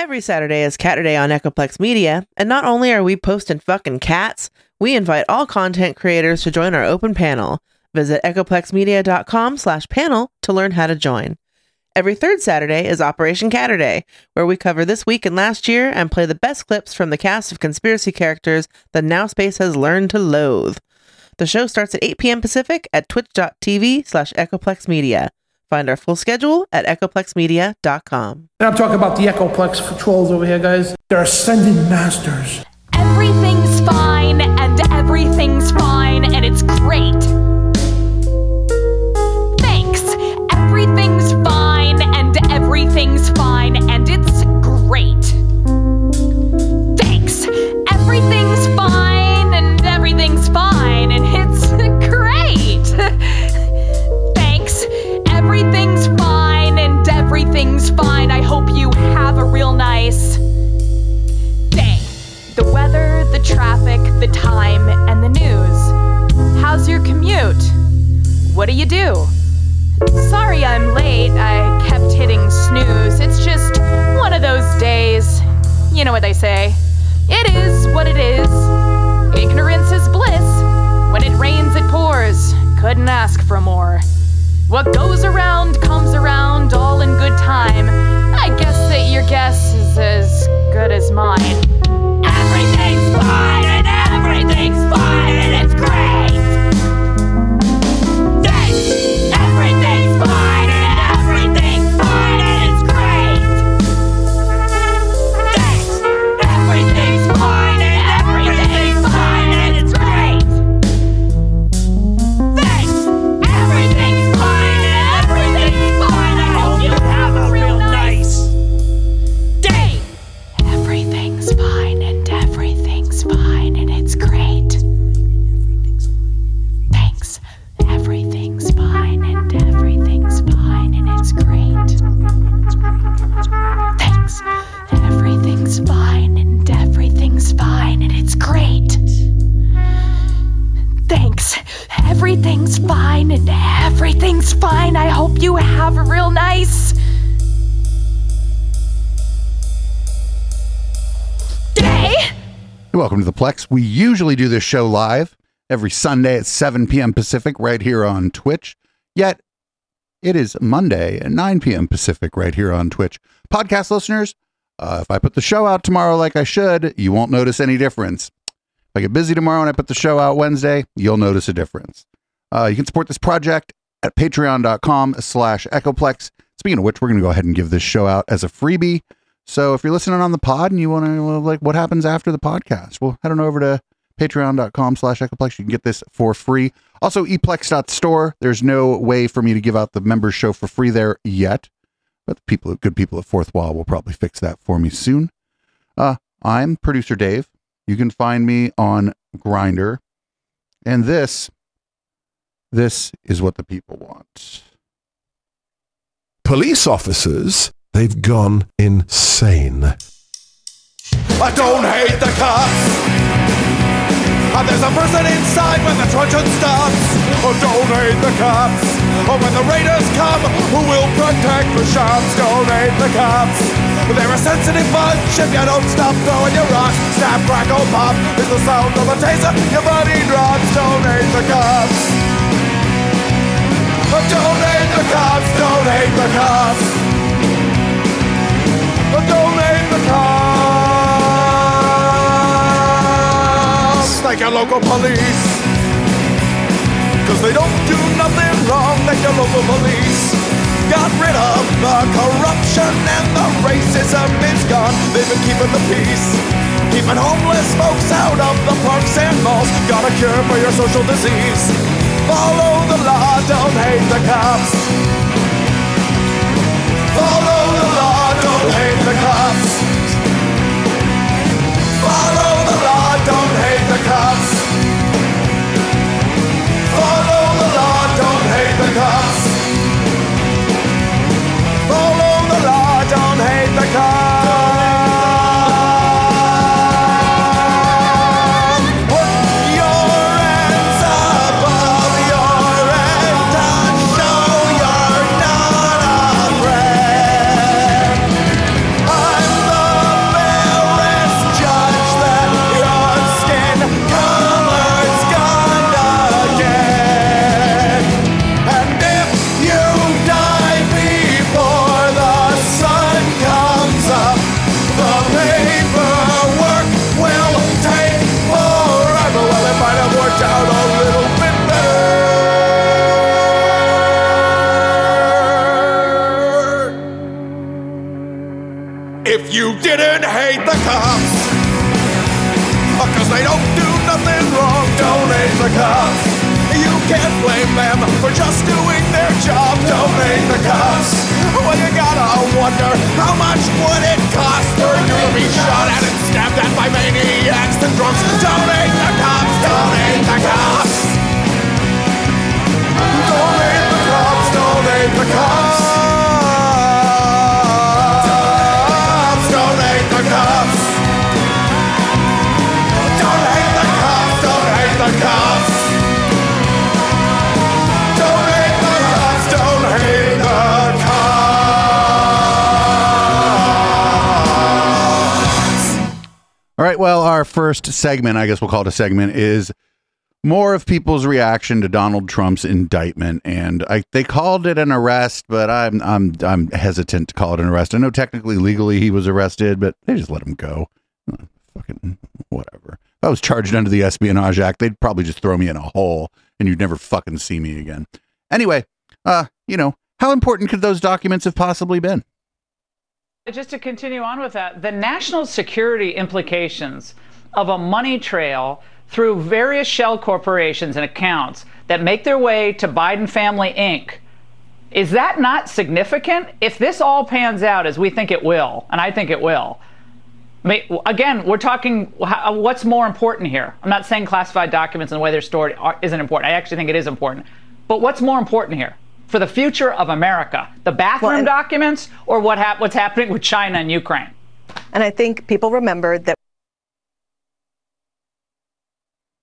Every Saturday is Catterday on Echoplex Media, and not only are we posting fucking cats, we invite all content creators to join our open panel. Visit echoplexmedia.com slash panel to learn how to join. Every third Saturday is Operation Catterday, where we cover this week and last year and play the best clips from the cast of conspiracy characters that Now Space has learned to loathe. The show starts at 8 p.m. Pacific at twitch.tv slash echoplexmedia. Find our full schedule at echoplexmedia.com. And I'm talking about the Echoplex trolls over here, guys. They're ascended masters. Everything's fine and everything's fine and it's great. Thanks. Everything's fine and everything's fine and it's great. Thanks. Everything's fine everything's fine. I hope you have a real nice day. The weather, the traffic, the time, and the news. How's your commute? What do you do? Sorry I'm late. I kept hitting snooze. It's just one of those days. You know what they say. It is what it is. Ignorance is bliss. When it rains, it pours. Couldn't ask for more. What goes around comes around, all in good time. I guess that your guess is as good as mine. Everything's fine and everything's fine and it's great. Thanks. Everything's fine and everything's fine and it's great. Thanks. Everything's fine and everything's fine. I hope you have a real nice day. Welcome to the Plex. We usually do this show live every Sunday at 7 p.m. Pacific right here on Twitch. Yet it is Monday at 9 p.m. Pacific right here on Twitch. Podcast listeners, uh, if I put the show out tomorrow like I should, you won't notice any difference. If I get busy tomorrow and I put the show out Wednesday, you'll notice a difference. Uh, you can support this project at patreon.com slash echoplex. Speaking of which, we're going to go ahead and give this show out as a freebie. So if you're listening on the pod and you want to like what happens after the podcast, well, head on over to patreon.com slash echoplex. You can get this for free. Also, eplex.store. There's no way for me to give out the members show for free there yet. But the people, good people at Fourthwall will probably fix that for me soon. Uh, I'm producer Dave. You can find me on Grindr. And this, this is what the people want. Police officers, they've gone insane. I don't hate the cops. And there's a person inside when the truncheon stops. Don't hate the cops. Or when the raiders come, who will protect the shops? Don't hate the cops. They're a sensitive bunch if you don't stop throwing your rocks. Snap, crackle, pop is the sound of a taser. Your body drops. Don't hate the cops. Don't hate the cops. Don't hate the cops. Oh, don't hate Like your local police. Cause they don't do nothing wrong like your local police. Got rid of the corruption and the racism is gone. They've been keeping the peace. Keeping homeless folks out of the parks and malls. Got a cure for your social disease. Follow the law, don't hate the cops. Follow the law, don't hate the cops. Don't didn't hate the cops. Because they don't do nothing wrong, don't hate the cops. You can't blame them for just doing their job, don't hate the cops. Well, you gotta wonder how much would it cost for you to be shot at and stabbed at by maniacs and drunks. Don't hate the cops, don't hate the cops. Don't hate the cops, don't hate the cops. Well, our first segment, I guess we'll call it a segment, is more of people's reaction to Donald Trump's indictment, and I, they called it an arrest, but I'm I'm I'm hesitant to call it an arrest. I know technically, legally, he was arrested, but they just let him go. Uh, fucking whatever. If I was charged under the Espionage Act, they'd probably just throw me in a hole, and you'd never fucking see me again. Anyway, uh, you know, how important could those documents have possibly been? Just to continue on with that, the national security implications of a money trail through various shell corporations and accounts that make their way to Biden Family Inc. Is that not significant? If this all pans out as we think it will, and I think it will, again, we're talking what's more important here. I'm not saying classified documents and the way they're stored isn't important. I actually think it is important. But what's more important here for the future of America? The bathroom Well, documents or what hap- what's happening with China and Ukraine? And I think people remembered that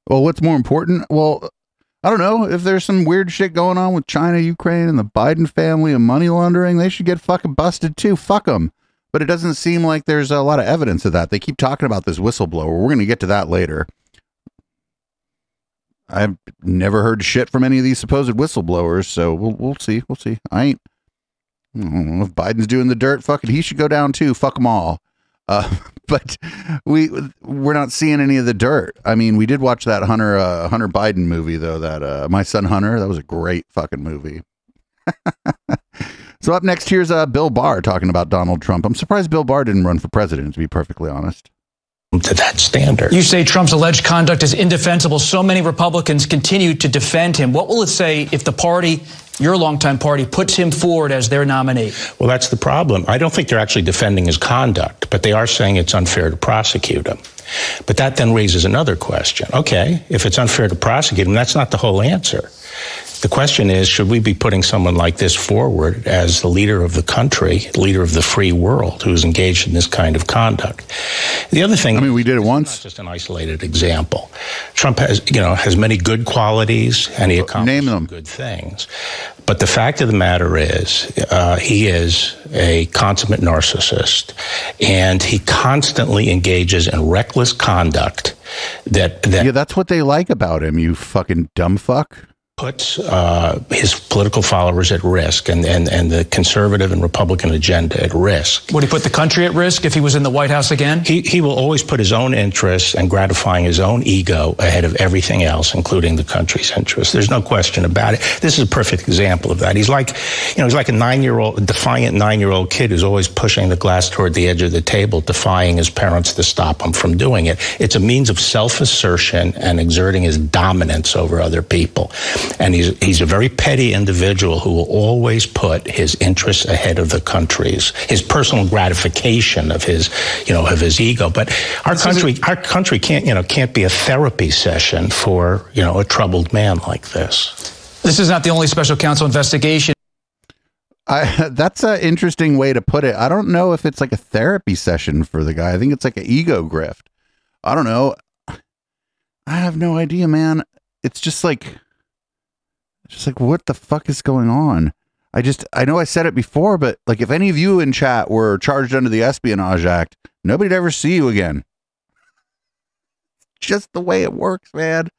Well, what's more important? Well, I don't know. If there's some weird shit going on with China, Ukraine, and the Biden family and money laundering, they should get fucking busted too. Fuck them. But it doesn't seem like there's a lot of evidence of that. They keep talking about this whistleblower. We're going to get to that later. I've never heard shit from any of these supposed whistleblowers, so we'll we'll see. We'll see. I ain't. I know if Biden's doing the dirt, fucking, he should go down too. Fuck them all. Uh, but we we're not seeing any of the dirt. I mean, we did watch that Hunter uh, Hunter Biden movie though. That uh, my son Hunter. That was a great fucking movie. so up next, here's uh, Bill Barr talking about Donald Trump. I'm surprised Bill Barr didn't run for president. To be perfectly honest. To that standard. You say Trump's alleged conduct is indefensible. So many Republicans continue to defend him. What will it say if the party, your longtime party, puts him forward as their nominee? Well, that's the problem. I don't think they're actually defending his conduct, but they are saying it's unfair to prosecute him. But that then raises another question. Okay, if it's unfair to prosecute him, that's not the whole answer. The question is, should we be putting someone like this forward as the leader of the country, leader of the free world, who is engaged in this kind of conduct? The other thing, I mean, we did it once. Just an isolated example. Trump has, you know, has many good qualities, and he accomplishes Name them. good things. But the fact of the matter is, uh, he is a consummate narcissist, and he constantly engages in reckless conduct that that Yeah, that's what they like about him. You fucking dumb fuck. Puts uh, his political followers at risk and, and, and the conservative and Republican agenda at risk. Would he put the country at risk if he was in the White House again? He, he will always put his own interests and gratifying his own ego ahead of everything else, including the country's interests. There's no question about it. This is a perfect example of that. He's like, you know, he's like a nine-year-old, defiant nine-year-old kid who's always pushing the glass toward the edge of the table, defying his parents to stop him from doing it. It's a means of self-assertion and exerting his dominance over other people. And he's he's a very petty individual who will always put his interests ahead of the country's, his personal gratification of his, you know, of his ego. But our country, our country can't, you know, can't be a therapy session for, you know, a troubled man like this. This is not the only special counsel investigation. I, that's an interesting way to put it. I don't know if it's like a therapy session for the guy. I think it's like an ego grift. I don't know. I have no idea, man. It's just like, just like what the fuck is going on? I just, I know I said it before, but like if any of you in chat were charged under the Espionage Act, nobody'd ever see you again. Just the way it works, man.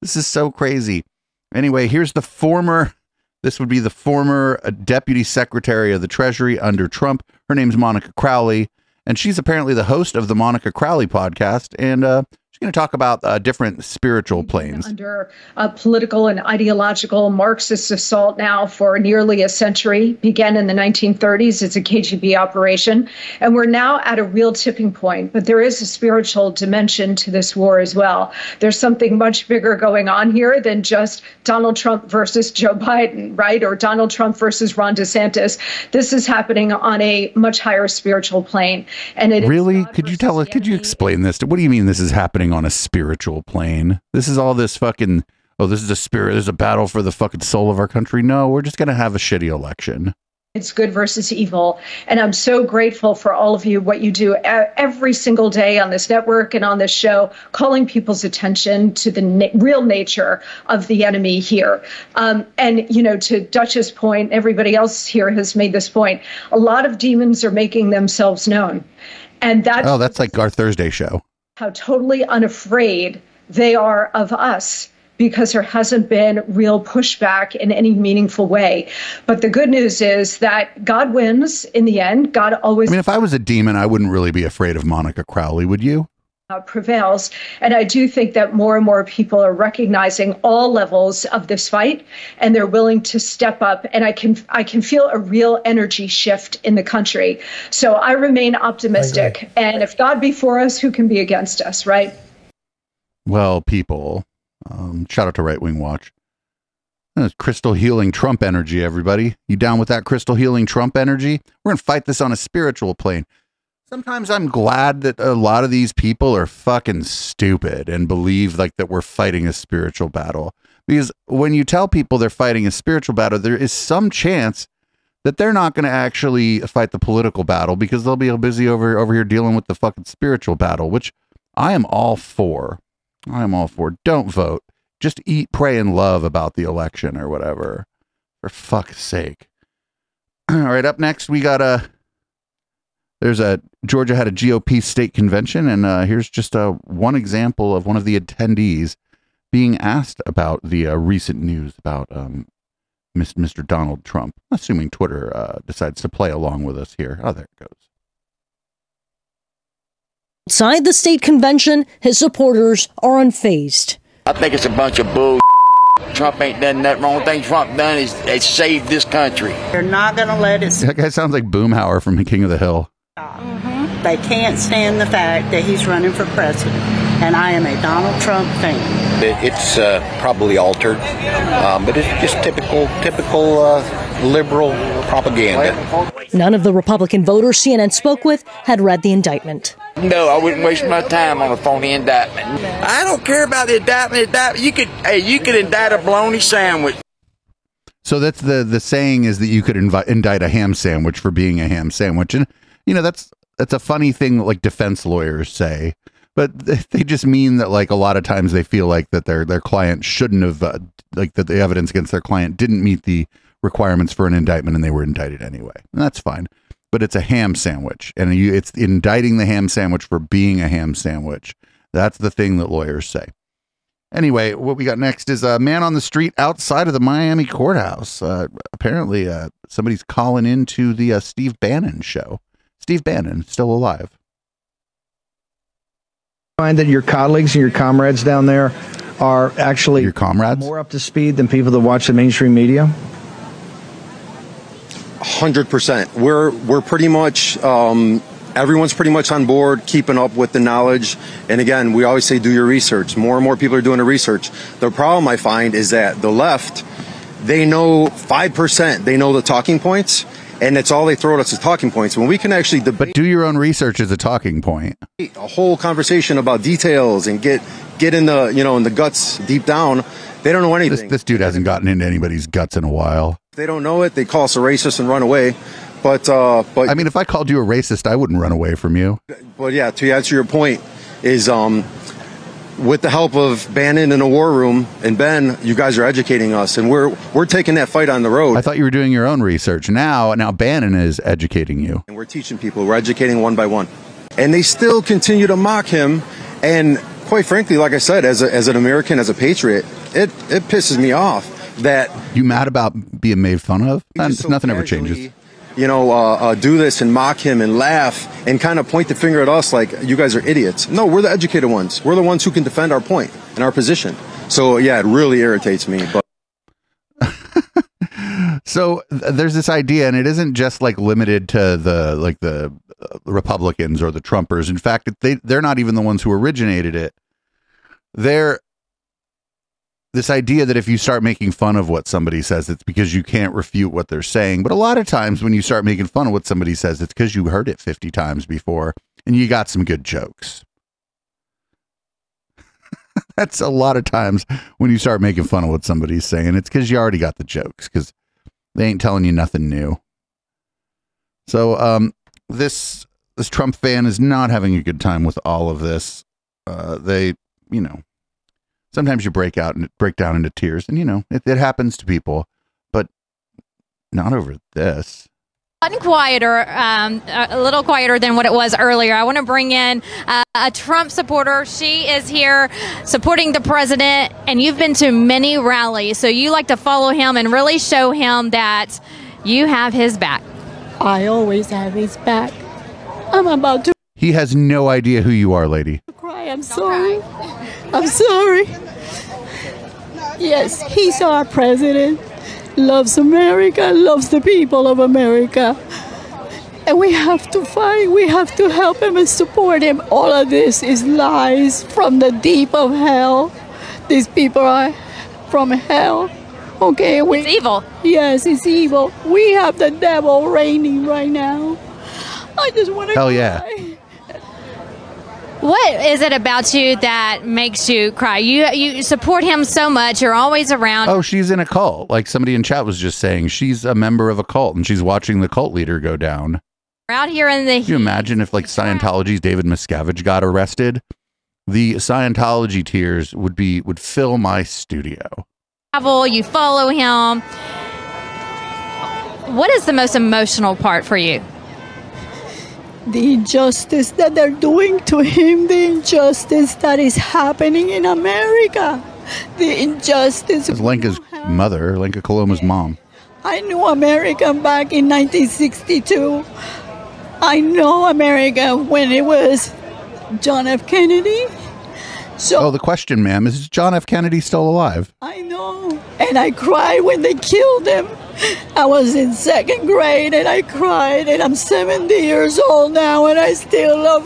This is so crazy. Anyway, here's the former this would be the former uh, deputy secretary of the Treasury under Trump. Her name's Monica Crowley, and she's apparently the host of the Monica Crowley podcast. And uh, She's going to talk about uh, different spiritual planes. under a political and ideological Marxist assault now for nearly a century. Began in the 1930s. It's a KGB operation. And we're now at a real tipping point. But there is a spiritual dimension to this war as well. There's something much bigger going on here than just Donald Trump versus Joe Biden, right? Or Donald Trump versus Ron DeSantis. This is happening on a much higher spiritual plane. And it is Really? Could you tell us? Could you explain this? What do you mean this is happening on a spiritual plane? This is all this fucking. Oh, this is a spirit. There's a battle for the fucking soul of our country. No, we're just gonna have a shitty election. It's good versus evil. And I'm so grateful for all of you, what you do every single day on this network and on this show, calling people's attention to the na- real nature of the enemy here. Um, and, you know, to Dutch's point, everybody else here has made this point. A lot of demons are making themselves known. And that's Oh, that's like our Thursday show. How totally unafraid they are of us because there hasn't been real pushback in any meaningful way. But the good news is that God wins in the end. God always I mean, if I was a demon, I wouldn't really be afraid of Monica Crowley, would you? Uh, prevails. And I do think that more and more people are recognizing all levels of this fight and they're willing to step up. And I can I can feel a real energy shift in the country. So I remain optimistic. And if God be for us, who can be against us, right? Well, people, um, shout out to Right Wing Watch. That's crystal healing Trump energy, everybody. You down with that crystal healing Trump energy? We're going to fight this on a spiritual plane. Sometimes I'm glad that a lot of these people are fucking stupid and believe like that we're fighting a spiritual battle. Because when you tell people they're fighting a spiritual battle, there is some chance that they're not going to actually fight the political battle because they'll be busy over over here dealing with the fucking spiritual battle, which I am all for. I am all for. Don't vote. Just eat, pray, and love about the election or whatever. For fuck's sake. All right, up next we got a. There's a Georgia had a GOP state convention, and uh, here's just uh, one example of one of the attendees being asked about the uh, recent news about um, Mis- Mr. Donald Trump. Assuming Twitter uh, decides to play along with us here. Oh, there it goes. Outside the state convention, his supporters are unfazed. I think it's a bunch of bull. Trump ain't done that. Wrong thing Trump done is, is saved this country. They're not going to let it. That guy sounds like Boomhauer from the King of the Hill. They can't stand the fact that he's running for president. And I am a Donald Trump fan. It, it's uh, probably altered, um, but it's just typical, typical uh, liberal propaganda. None of the Republican voters CNN spoke with had read the indictment. No, I wouldn't waste my time on a phony indictment. I don't care about the indictment. indictment. You could, hey, you could indict a bologna sandwich. So that's the the saying is that you could invi- indict a ham sandwich for being a ham sandwich, and you know that's that's a funny thing that like defense lawyers say, but they just mean that like a lot of times they feel like that their their client shouldn't have uh, like that the evidence against their client didn't meet the requirements for an indictment and they were indicted anyway, and that's fine. But it's a ham sandwich, and you it's indicting the ham sandwich for being a ham sandwich. That's the thing that lawyers say. Anyway, what we got next is a man on the street outside of the Miami courthouse. Uh, apparently, uh, somebody's calling into the uh, Steve Bannon show. Steve Bannon still alive. find that your colleagues and your comrades down there are actually your comrades more up to speed than people that watch the mainstream media? Hundred percent. We're we're pretty much um, everyone's pretty much on board, keeping up with the knowledge. And again, we always say do your research. More and more people are doing the research. The problem I find is that the left, they know five percent. They know the talking points, and that's all they throw at us as talking points. When we can actually debate, but do your own research as a talking point. a whole conversation about details and get get in the you know in the guts deep down. They don't know This, anything. this dude hasn't gotten into anybody's guts in a while. If they don't know it, they call us a racist and run away. But uh, but I mean, if I called you a racist, I wouldn't run away from you. But yeah, to answer your point, is um, with the help of Bannon in a war room and Ben, you guys are educating us, and we're we're taking that fight on the road. I thought you were doing your own research. Now, now Bannon is educating you. And we're teaching people. We're educating one by one, and they still continue to mock him. And quite frankly, like I said, as a, as an American, as a patriot, it it pisses me off that You mad about being made fun of? just Nothing ever changes. You know, uh, uh, do this and mock him and laugh and kind of point the finger at us like you guys are idiots. No, we're the educated ones. We're the ones who can defend our point and our position. So yeah, it really irritates me. But So th- there's this idea, and it isn't just like limited to the like the uh, Republicans or the Trumpers. In fact, they they're not even the ones who originated it. They're this idea that if you start making fun of what somebody says, it's because you can't refute what they're saying. But a lot of times when you start making fun of what somebody says, it's because you heard it 50 times before and you got some good jokes. That's a lot of times when you start making fun of what somebody's saying, it's because you already got the jokes because they ain't telling you nothing new. So um, this this Trump fan is not having a good time with all of this. Uh, they, you know, sometimes you break out and break down into tears, and you know it, it happens to people, but not over this. gotten quieter, um, a little quieter than what it was earlier. I want to bring in uh, a Trump supporter. She is here supporting the president, and you've been to many rallies, so you like to follow him and really show him that you have his back. I always have his back. I'm about to He has no idea who you are, lady. cry. I'm sorry. I'm sorry. Yes, he's our president. Loves America, loves the people of America. And we have to fight. We have to help him and support him. All of this is lies from the deep of hell. These people are from hell. Okay, we, It's evil. Yes, it's evil. We have the devil reigning right now. I just want to Hell yeah. What is it about you that makes you cry? You you support him so much. You're always around. Oh, she's in a cult. Like somebody in chat was just saying, she's a member of a cult and she's watching the cult leader go down. Out here in the Can you imagine if like Scientology's David Miscavige got arrested? The Scientology tears would be would fill my studio. travel, you follow him. What is the most emotional part for you? The injustice that they're doing to him, the injustice that is happening in America, the injustice. It's Lenka's mother, Lenka Coloma's mom. I knew America back in 1962. I know America when it was John F. Kennedy. So Oh, the question, ma'am, is John F. Kennedy still alive? I know. And I cried when they killed him. I was in second grade and I cried, and I'm 70 years old now, and I still love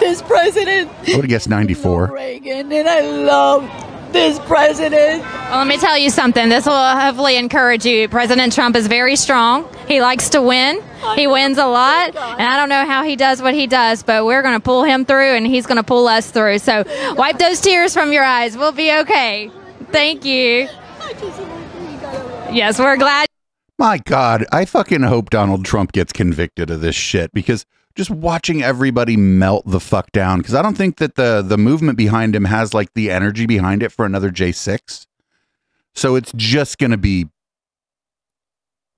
this president, I would have guessed 94. Reagan, and I love this president. Well, let me tell you something. This will hopefully encourage you. President Trump is very strong. He likes to win. He wins a lot. And I don't know how he does what he does, but we're going to pull him through and he's going to pull us through. So wipe those tears from your eyes. We'll be okay. Thank you. Yes, we're glad. My God, I fucking hope Donald Trump gets convicted of this shit because just watching everybody melt the fuck down because I don't think that the the movement behind him has like the energy behind it for another J6. So it's just to be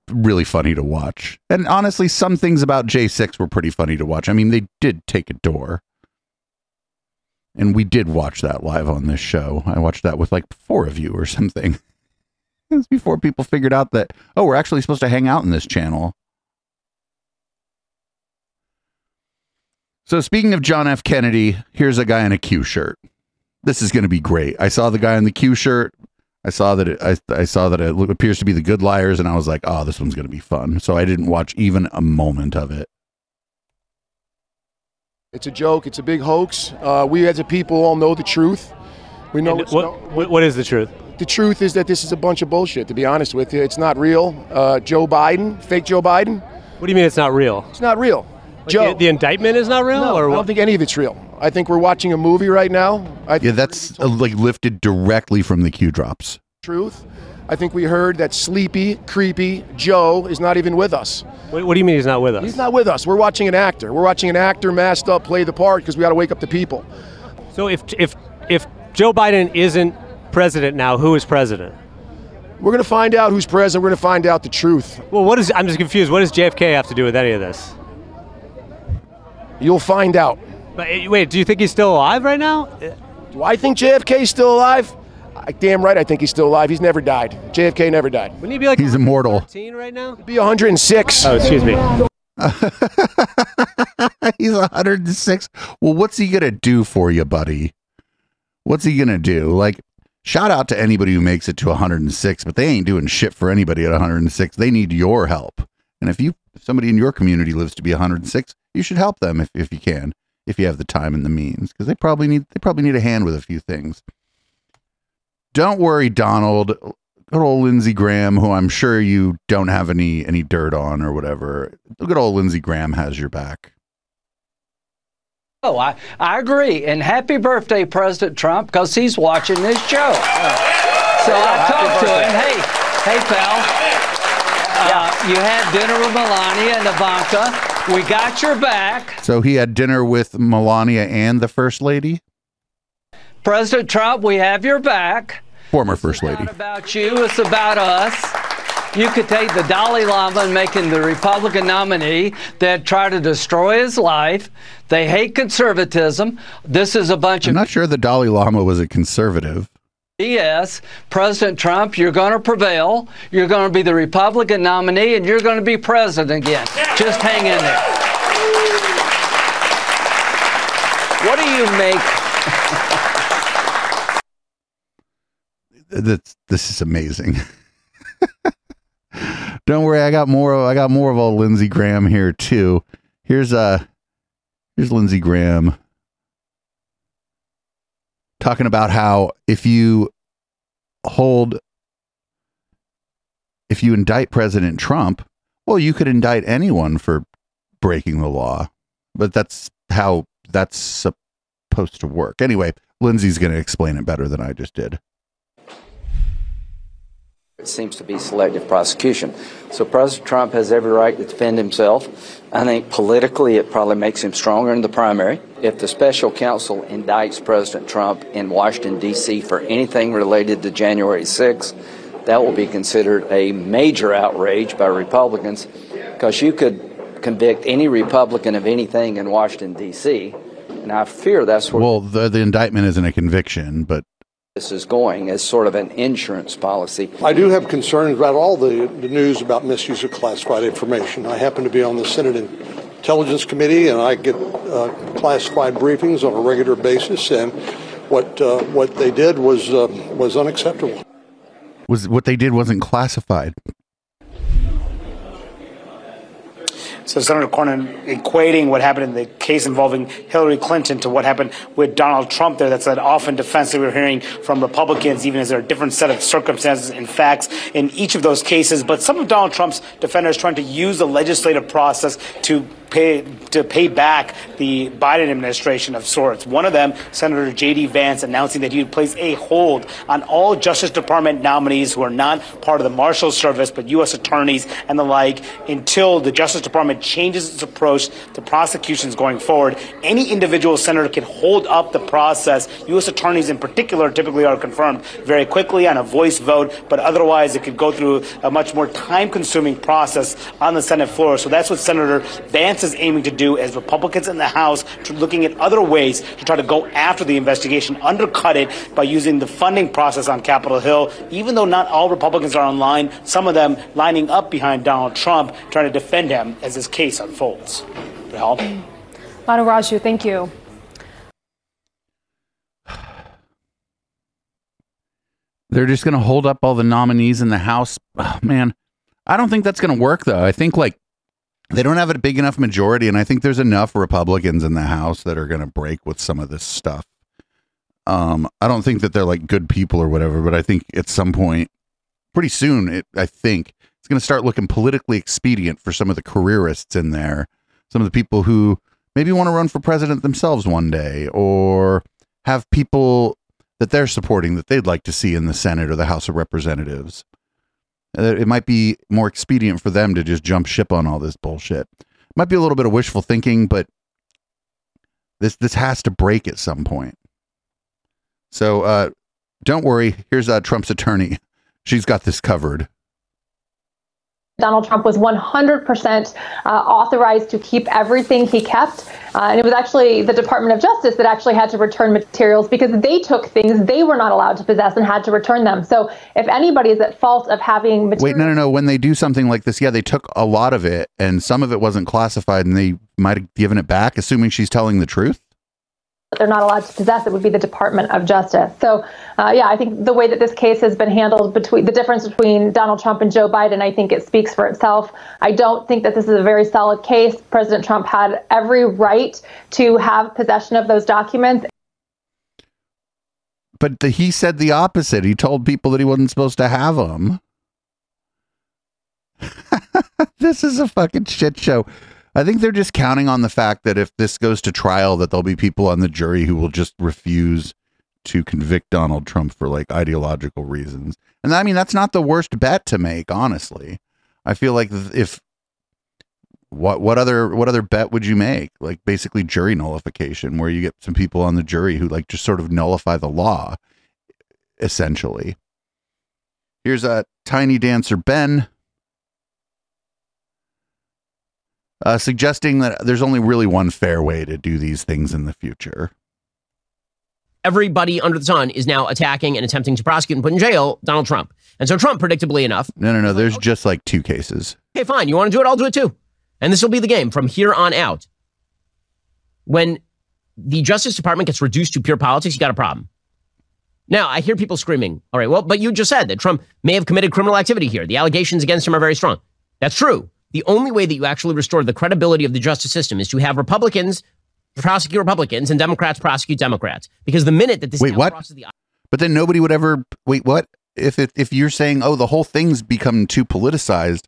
really funny to watch. And honestly, some things about J6 were pretty funny to watch. I mean, they did take a door. And we did watch that live on this show. I watched that with like four of you or something. It was before people figured out that, oh, we're actually supposed to hang out in this channel. So, speaking of John F. Kennedy, here's a guy in a Q shirt. This is going to be great. I saw the guy in the Q shirt. I saw that it, I, I saw that it appears to be the Good Liars, and I was like, oh, this one's going to be fun. So I didn't watch even a moment of it. It's a joke. It's a big hoax. Uh, we as a people all know the truth. We know what- no- what- what is the truth? The truth is that this is a bunch of bullshit. To be honest with you, it's not real. Uh, Joe Biden, fake Joe Biden. What do you mean it's not real? It's not real. Joe, the, the indictment is not real, no, or I don't think any of it's real. I think we're watching a movie right now. I Yeah, that's uh, like lifted directly from the Q drops. truth. I think we heard that sleepy, creepy Joe is not even with us. What, what do you mean he's not with us? He's not with us. We're watching an actor. We're watching an actor masked up play the part because we got to wake up the people. So if if if Joe Biden isn't president now, who is president? We're going to find out who's president. We're going to find out the truth. Well, what is? I'm just confused. What does JFK have to do with any of this? You'll find out. But eh, wait, do you think he's still alive right now? Do I think JFK is still alive? I, damn right, I think he's still alive. He's never died. JFK never died. Wouldn't he be like He's immortal. 13 right now? He'd Be 106. Oh, excuse me. He's 106. Well, what's he going to do for you, buddy? What's he going to do? Like, shout out to anybody who makes it to 106, but they ain't doing shit for anybody at 106. They need your help. And if you, if somebody in your community lives to be 106, you should help them if, if you can, if you have the time and the means, because they probably need, they probably need a hand with a few things. Don't worry, Donald. Good old Lindsey Graham, who I'm sure you don't have any any dirt on or whatever. Good old Lindsey Graham has your back. Oh, I, I agree. And happy birthday, President Trump, because he's watching this show. So I talked to him. Hey, hey, pal. Uh, you had dinner with Melania and Ivanka. We got your back. So he had dinner with Melania and the First Lady, President Trump, we have your back. former First Lady. It's about you, it's about us. You could take the Dalai Lama and make him the Republican nominee that try to destroy his life. They hate conservatism. This is a bunch of I'm not sure the Dalai Lama was a conservative. Yes, President Trump, you're going to prevail. You're going to be the Republican nominee, and you're going to be president again. Just hang in there. What do you make? That's this is amazing. Don't worry, I got more. I got more of old Lindsey Graham here too. Here's uh, here's Lindsey Graham talking about how if you hold, if you indict President Trump, well, you could indict anyone for breaking the law, but that's how that's supposed to work. Anyway, Lindsey's going to explain it better than I just did. It seems to be selective prosecution. So President Trump has every right to defend himself. I think politically it probably makes him stronger in the primary. If the special counsel indicts President Trump in Washington, D.C. for anything related to January 6th, that will be considered a major outrage by Republicans because you could convict any Republican of anything in Washington, D.C. And I fear that's Well, the the indictment isn't a conviction, but this is going as sort of an insurance policy. I do have concerns about all the, the news about misuse of classified information. I happen to be on the Senate Intelligence Committee, and I get uh, classified briefings on a regular basis. And what uh, what they did was uh, was unacceptable. was what they did wasn't classified. So Senator Cornyn equating what happened in the case involving Hillary Clinton to what happened with Donald Trump there. That's an often defense that we're hearing from Republicans, even as there are a different set of circumstances and facts in each of those cases. But some of Donald Trump's defenders trying to use the legislative process to pay to pay back the Biden administration of sorts. One of them, Senator J.D. Vance, announcing that he would place a hold on all Justice Department nominees who are not part of the Marshal Service but U.S. attorneys and the like until the Justice Department changes its approach to prosecutions going forward. Any individual senator can hold up the process. U.S. attorneys, in particular, typically are confirmed very quickly on a voice vote, but otherwise it could go through a much more time-consuming process on the Senate floor. So that's what Senator Vance is aiming to do as Republicans in the House looking at other ways to try to go after the investigation, undercut it by using the funding process on Capitol Hill. Even though not all Republicans are online, some of them lining up behind Donald Trump, trying to defend him as this case unfolds. Val? Manu Raju, thank you. They're just going to hold up all the nominees in the House. Oh, man, I don't think that's going to work, though. I think, like, they don't have a big enough majority, and I think there's enough Republicans in the House that are going to break with some of this stuff. Um, I don't think that they're like good people or whatever, but I think at some point, pretty soon, it, I think it's going to start looking politically expedient for some of the careerists in there, some of the people who maybe want to run for president themselves one day, or have people that they're supporting that they'd like to see in the Senate or the House of Representatives. Uh, It might be more expedient for them to just jump ship on all this bullshit. Might be a little bit of wishful thinking, but this this has to break at some point. So uh, don't worry. Here's uh, Trump's attorney. She's got this covered. Donald Trump was 100% uh, authorized to keep everything he kept. Uh, and it was actually the Department of Justice that actually had to return materials because they took things they were not allowed to possess and had to return them. So if anybody is at fault of having materials. Wait, no, no, no. When they do something like this, yeah, they took a lot of it and some of it wasn't classified and they might have given it back, assuming she's telling the truth they're not allowed to possess it would be the Department of Justice. So, uh, yeah, I think the way that this case has been handled between the difference between Donald Trump and Joe Biden, I think it speaks for itself. I don't think that this is a very solid case. President Trump had every right to have possession of those documents. But the, he said the opposite. He told people that he wasn't supposed to have them. this is a fucking shit show. I think they're just counting on the fact that if this goes to trial, that there'll be people on the jury who will just refuse to convict Donald Trump for like ideological reasons. And I mean, that's not the worst bet to make, honestly. I feel like if what what other what other bet would you make? Like basically jury nullification, where you get some people on the jury who like just sort of nullify the law, essentially. Here's a tiny dancer Ben uh, suggesting that there's only really one fair way to do these things in the future. Everybody under the sun is now attacking and attempting to prosecute and put in jail Donald Trump. And so Trump, predictably enough. No, no, no. There's like, just like two cases. Okay, fine. You want to do it? I'll do it too. And this will be the game from here on out. When the Justice Department gets reduced to pure politics, you got a problem. Now, I hear people screaming, all right, well, but you just said that Trump may have committed criminal activity here. The allegations against him are very strong. That's true the only way that you actually restore the credibility of the justice system is to have Republicans prosecute Republicans and Democrats prosecute Democrats. Because the minute that this wait what? The- but then nobody would ever wait. What if it, if you're saying oh the whole thing's become too politicized?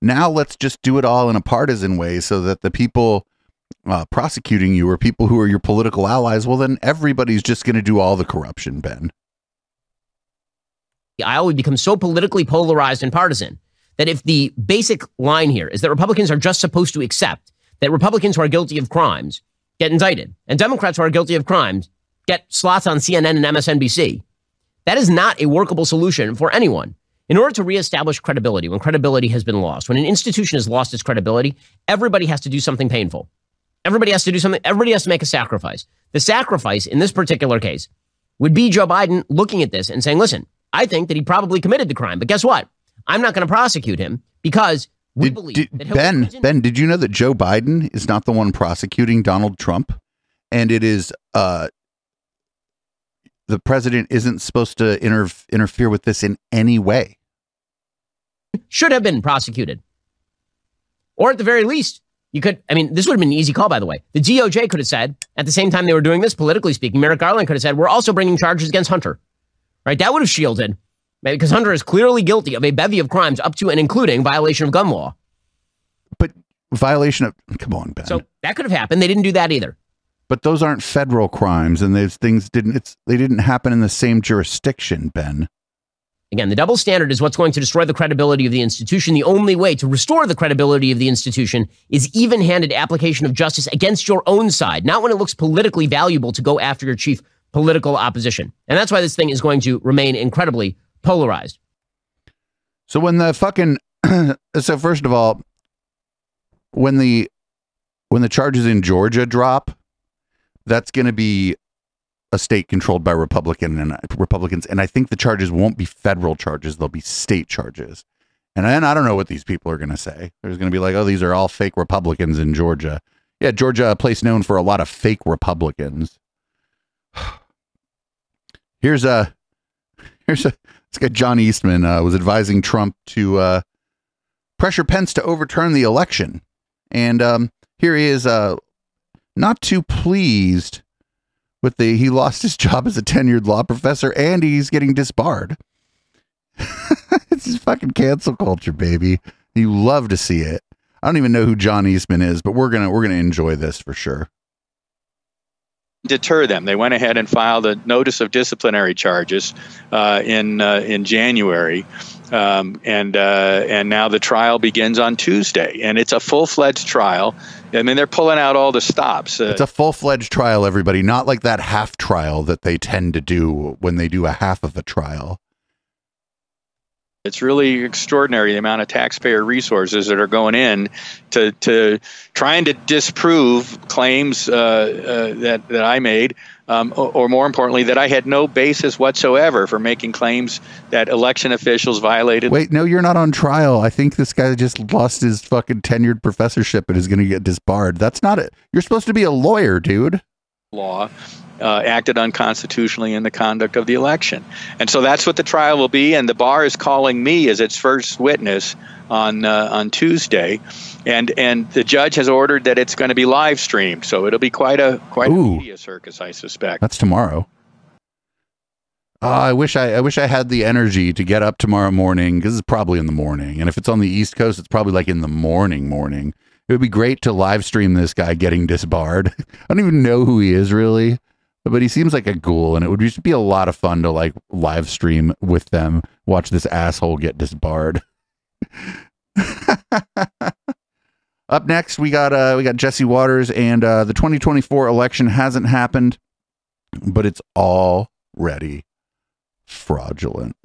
Now let's just do it all in a partisan way so that the people uh, prosecuting you or people who are your political allies. Well, then everybody's just going to do all the corruption, Ben. The aisle would become so politically polarized and partisan that if the basic line here is that Republicans are just supposed to accept that Republicans who are guilty of crimes get indicted and Democrats who are guilty of crimes get slots on CNN and MSNBC, that is not a workable solution for anyone. In order to reestablish credibility, when credibility has been lost, when an institution has lost its credibility, everybody has to do something painful. Everybody has to do something, everybody has to make a sacrifice. The sacrifice in this particular case would be Joe Biden looking at this and saying, listen, I think that he probably committed the crime, but guess what? I'm not going to prosecute him because we did, believe did, that Ben, Clinton- Ben, did you know that Joe Biden is not the one prosecuting Donald Trump? And it is uh the president isn't supposed to inter- interfere with this in any way. Should have been prosecuted. Or at the very least, you could, I mean, this would have been an easy call, by the way. The DOJ could have said, at the same time they were doing this, politically speaking, Merrick Garland could have said, we're also bringing charges against Hunter. Right? That would have shielded because Hunter is clearly guilty of a bevy of crimes up to and including violation of gun law. But violation of come on, Ben. So that could have happened. They didn't do that either. But those aren't federal crimes, and those things didn't. It's they didn't happen in the same jurisdiction, Ben. Again, the double standard is what's going to destroy the credibility of the institution. The only way to restore the credibility of the institution is even handed application of justice against your own side, not when it looks politically valuable to go after your chief political opposition. And that's why this thing is going to remain incredibly polarized. So when the fucking so first of all, when the when the charges in Georgia drop, that's going to be a state controlled by Republican and uh, Republicans, and I think the charges won't be federal charges; they'll be state charges. And then I don't know what these people are going to say. There's going to be like, oh, these are all fake Republicans in Georgia. Yeah, Georgia, a place known for a lot of fake Republicans. Here's a here's a this guy John Eastman uh, was advising Trump to uh, pressure Pence to overturn the election, and um, here he is, uh, not too pleased with the he lost his job as a tenured law professor and he's getting disbarred. it's just fucking cancel culture, baby. You love to see it. I don't even know who John Eastman is, but we're gonna we're gonna enjoy this for sure deter them. They went ahead and filed a notice of disciplinary charges uh, in uh, in January, um, and uh, and now the trial begins on Tuesday, and it's a full fledged trial. I mean, they're pulling out all the stops. Uh, it's a full fledged trial, everybody. Not like that half trial that they tend to do when they do a half of a trial. It's really extraordinary the amount of taxpayer resources that are going in to, to trying to disprove claims uh, uh, that, that I made, um, or, or, more importantly, that I had no basis whatsoever for making claims that election officials violated. Wait, no, you're not on trial. I think this guy just lost his fucking tenured professorship and is going to get disbarred. That's not it. You're supposed to be a lawyer, dude. Law uh, acted unconstitutionally in the conduct of the election. And so that's what the trial will be. And the bar is calling me as its first witness on uh, on Tuesday, and and the judge has ordered that it's going to be live streamed. So it'll be quite a quite Ooh. a media circus, I suspect. That's tomorrow. Oh, I wish I, I wish I had the energy to get up tomorrow morning because it's probably in the morning, and if it's on the East Coast, it's probably like in the morning. Morning. It would be great to live stream this guy getting disbarred. I don't even know who he is really but he seems like a ghoul and it would just be a lot of fun to like live stream with them watch this asshole get disbarred. Up next we got uh we got Jesse Watters and uh the 2024 election hasn't happened but it's already fraudulent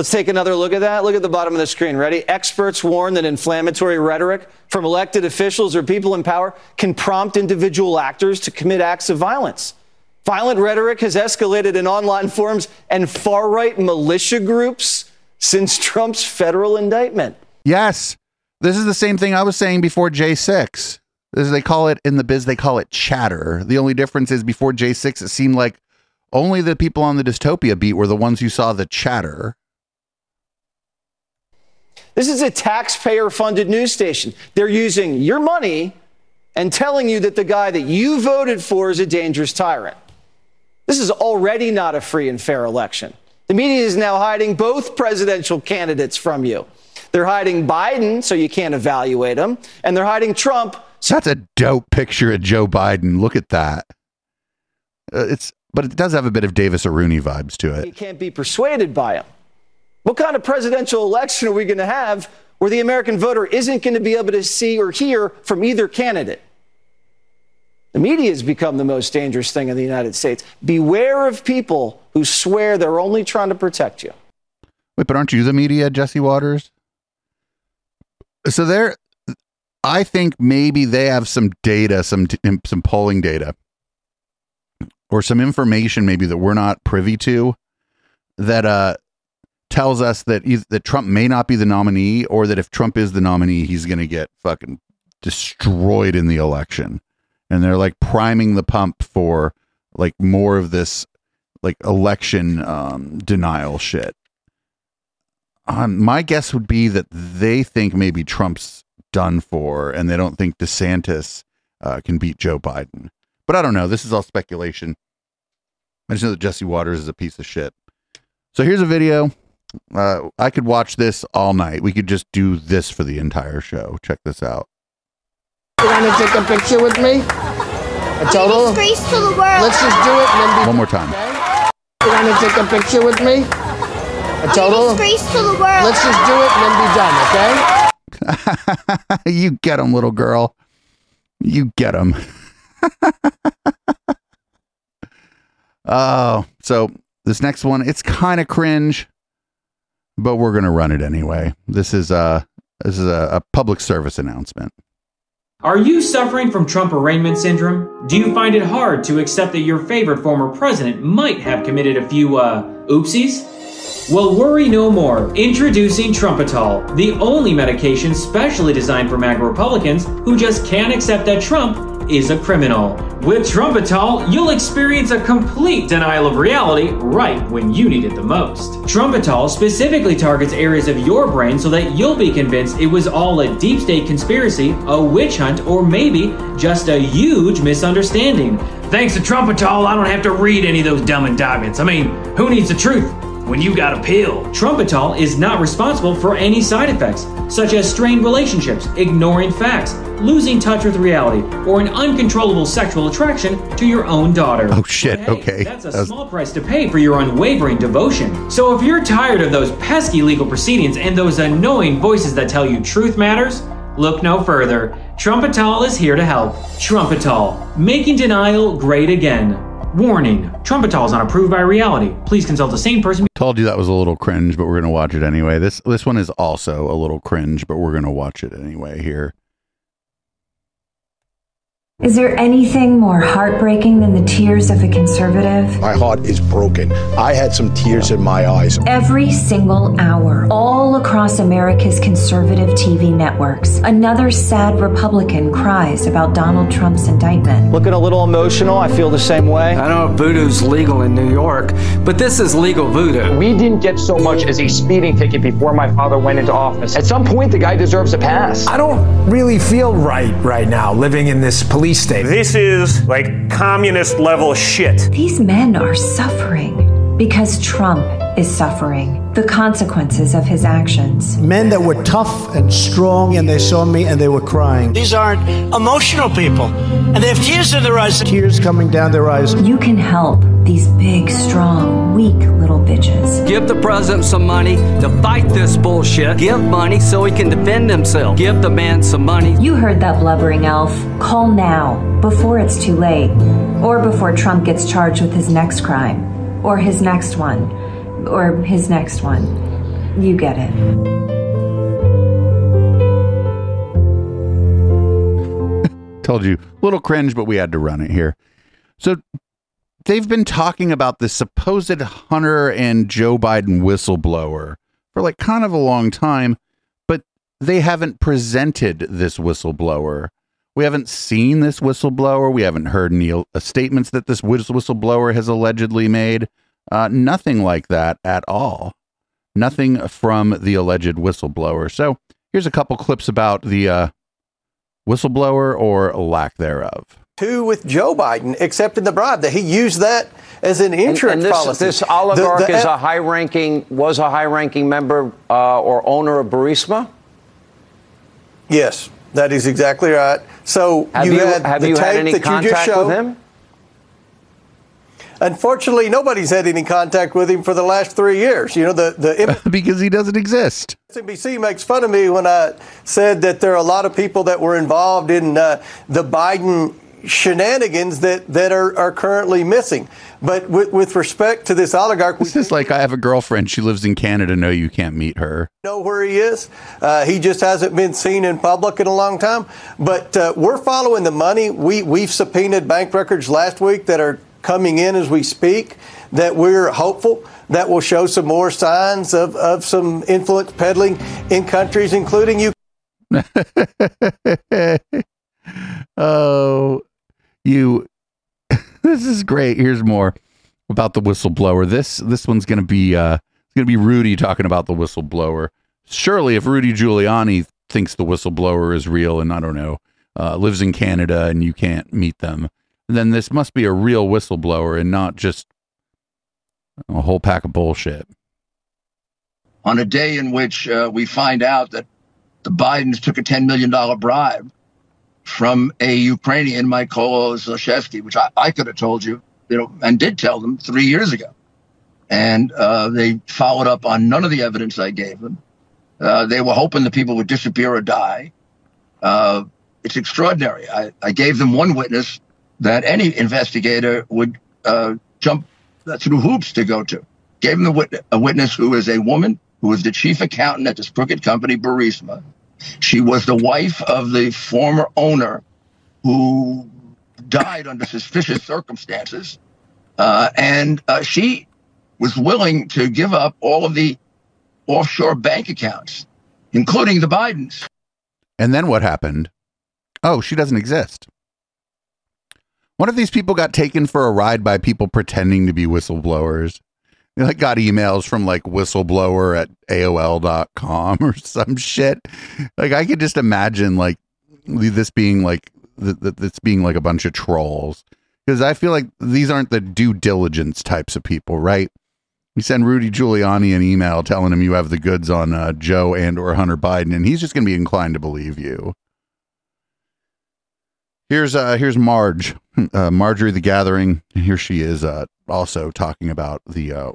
Let's take another look at that. Look at the bottom of the screen. Ready? Experts warn that inflammatory rhetoric from elected officials or people in power can prompt individual actors to commit acts of violence. Violent rhetoric has escalated in online forums and far right militia groups since Trump's federal indictment. Yes. This is the same thing I was saying before J6. This is, they call it in the biz, they call it chatter. The only difference is before J6, it seemed like only the people on the dystopia beat were the ones who saw the chatter. This is a taxpayer funded news station. They're using your money and telling you that the guy that you voted for is a dangerous tyrant. This is already not a free and fair election. The media is now hiding both presidential candidates from you. They're hiding Biden so you can't evaluate him, and they're hiding Trump. That's a dope picture of Joe Biden. Look at that. Uh, it's but it does have a bit of Davis Aruni vibes to it. You can't be persuaded by him. What kind of presidential election are we going to have where the American voter isn't going to be able to see or hear from either candidate? The media has become the most dangerous thing in the United States. Beware of people who swear they're only trying to protect you. Wait, but aren't you the media, Jesse Watters? So there, I think maybe they have some data, some some polling data, or some information maybe that we're not privy to. That uh, tells us that that Trump may not be the nominee, or that if Trump is the nominee, he's going to get fucking destroyed in the election. And they're like priming the pump for like more of this like election um, denial shit. Um, my guess would be that they think maybe Trump's done for, and they don't think DeSantis uh, can beat Joe Biden. But I don't know. This is all speculation. I just know that Jesse Watters is a piece of shit. So here's a video uh, I could watch this all night. We could just do this for the entire show. Check this out. You want to take a picture with me? A total? Disgrace to the world. Let's just do it and then be One more time. Okay? You want to take a picture with me? A total? Disgrace to the world. Let's just do it and then be done, okay? you get him, little girl. You get him. oh, so this next one, it's kind of cringe but we're going to run it anyway. This is a this is a, a public service announcement. Are you suffering from Trump arraignment syndrome? Do you find it hard to accept that your favorite former president might have committed a few uh oopsies? Well, worry no more. Introducing Trumpitol, the only medication specially designed for MAGA Republicans who just can't accept that Trump is a criminal. With Trumpitol, you'll experience a complete denial of reality right when you need it the most. Trumpitol specifically targets areas of your brain so that you'll be convinced it was all a deep state conspiracy, a witch hunt, or maybe just a huge misunderstanding. Thanks to Trumpitol, I don't have to read any of those dumb indictments. I mean, who needs the truth? When you got a pill. Trumpitol is not responsible for any side effects, such as strained relationships, ignoring facts, losing touch with reality, or an uncontrollable sexual attraction to your own daughter. Oh shit, hey, okay. That's a small price to pay for your unwavering devotion. So if you're tired of those pesky legal proceedings and those annoying voices that tell you truth matters, look no further. Trumpitol is here to help. Trumpitol, making denial great again. Warning Trumpitol is not approved by reality. Please consult a sane person. Told you that was a little cringe, but we're gonna watch it anyway. This this one is also a little cringe, but we're gonna watch it anyway here. Is there anything more heartbreaking than the tears of a conservative? My heart is broken. I had some tears in my eyes. Every single hour, all across America's conservative TV networks, another sad Republican cries about Donald Trump's indictment. Looking a little emotional. I feel the same way. I don't know if voodoo's legal in New York, but this is legal voodoo. We didn't get so much as a speeding ticket before my father went into office. At some point, the guy deserves a pass. I don't really feel right right now living in this police state. This is like communist level shit. These men are suffering because Trump is suffering the consequences of his actions. Men that were tough and strong, and they saw me and they were crying. These aren't emotional people, and they have tears in their eyes. Tears coming down their eyes. You can help these big, strong, weak little bitches. Give the president some money to fight this bullshit. Give money so he can defend himself. Give the man some money. You heard that blubbering elf. Call now, before it's too late, or before Trump gets charged with his next crime, or his next one, or his next one. You get it. Told you, a little cringe, but we had to run it here. So they've been talking about the supposed Hunter and Joe Biden whistleblower for like kind of a long time, but they haven't presented this whistleblower. We haven't seen this whistleblower. We haven't heard any uh, statements that this whistleblower has allegedly made. Uh, nothing like that at all. Nothing from the alleged whistleblower. So here's a couple clips about the uh, whistleblower or lack thereof. Two with Joe Biden accepting the bribe. That he used that as an insurance and, and this, policy. This oligarch The- the- is a high-ranking, was a high-ranking member uh, or owner of Burisma. Yes, that is exactly right. So Have you, you- had have the you tape had any that you just contact showed. with him? Unfortunately, nobody's had any contact with him for the last three years. You know, the the because he doesn't exist. MSNBC makes fun of me when I said that there are a lot of people that were involved in uh, the Biden shenanigans that, that are, are currently missing. But with, with respect to this oligarch, This is like I have a girlfriend. She lives in Canada. No, you can't meet her. know where he is. Uh, he just hasn't been seen in public in a long time. But uh, we're following the money. We, we've subpoenaed bank records last week that are coming in as we speak that we're hopeful that will show some more signs of, of some influence peddling in countries, including you. oh, you. this is great. Here's more about the whistleblower. This this one's gonna be uh it's gonna be Rudy talking about the whistleblower. Surely, if Rudy Giuliani thinks the whistleblower is real and I don't know uh, lives in Canada and you can't meet them, then this must be a real whistleblower and not just a whole pack of bullshit. on a day in which uh, we find out that the Bidens took a $10 million bribe from a Ukrainian, Mykola Zlochevsky, which I, I could have told you, you know, and did tell them three years ago. And uh, they followed up on none of the evidence I gave them. Uh, they were hoping the people would disappear or die. Uh, it's extraordinary. I, I gave them one witness that any investigator would uh, jump through hoops to go to. Gave them a, wit- a witness who is a woman who was the chief accountant at this crooked company, Burisma. She was the wife of the former owner who died under suspicious circumstances. Uh, and uh, she was willing to give up all of the offshore bank accounts, including the Bidens. And then what happened? Oh, she doesn't exist. One of these people got taken for a ride by people pretending to be whistleblowers. They like got emails from like whistleblower at AOL.com or some shit. Like I could just imagine like this being like th- th- this being like a bunch of trolls because I feel like these aren't the due diligence types of people, right? You send Rudy Giuliani an email telling him you have the goods on uh, Joe and or Hunter Biden, and he's just going to be inclined to believe you. Here's uh here's Marge, uh, Marjorie the Gathering. Here she is, uh, also talking about the uh,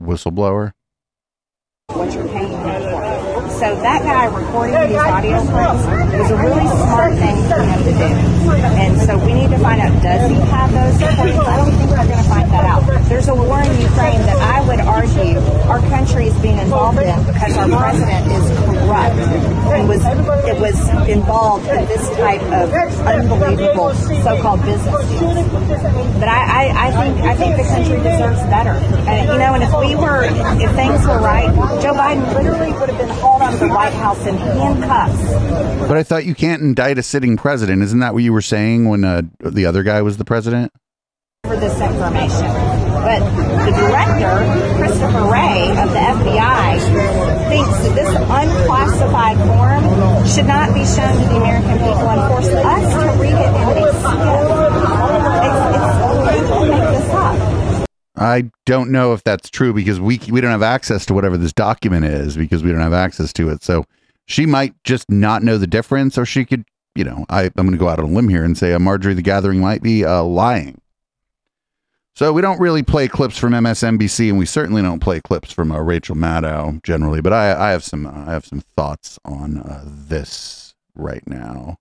whistleblower. So that guy recording these audio clips was a really smart thing for him to do. And so we need to find out, does he have those? I don't think we're going to find that out. There's a war in Ukraine that I would argue our country is being involved in because our president is corrupt and was it was involved in this type of unbelievable so-called business. But I, I, I think I think the country deserves better. And, you know, and if we were, if things were right, Joe Biden literally would have been hauled of the White House in handcuffs. But I thought you can't indict a sitting president. Isn't that what you were saying when uh, the other guy was the president? For this information. But the director, Christopher Wray of the FBI, thinks that this unclassified form should not be shown to the American people and force us to read it in a SCIF. It's, it's, people make this up. I don't know if that's true because we we don't have access to whatever this document is because we don't have access to it. So she might just not know the difference, or she could, you know, I, I'm going to go out on a limb here and say uh, Marjorie the Gathering might be uh, lying. So we don't really play clips from MSNBC, and we certainly don't play clips from uh, Rachel Maddow generally. But I, I have some I have some thoughts on uh, this right now.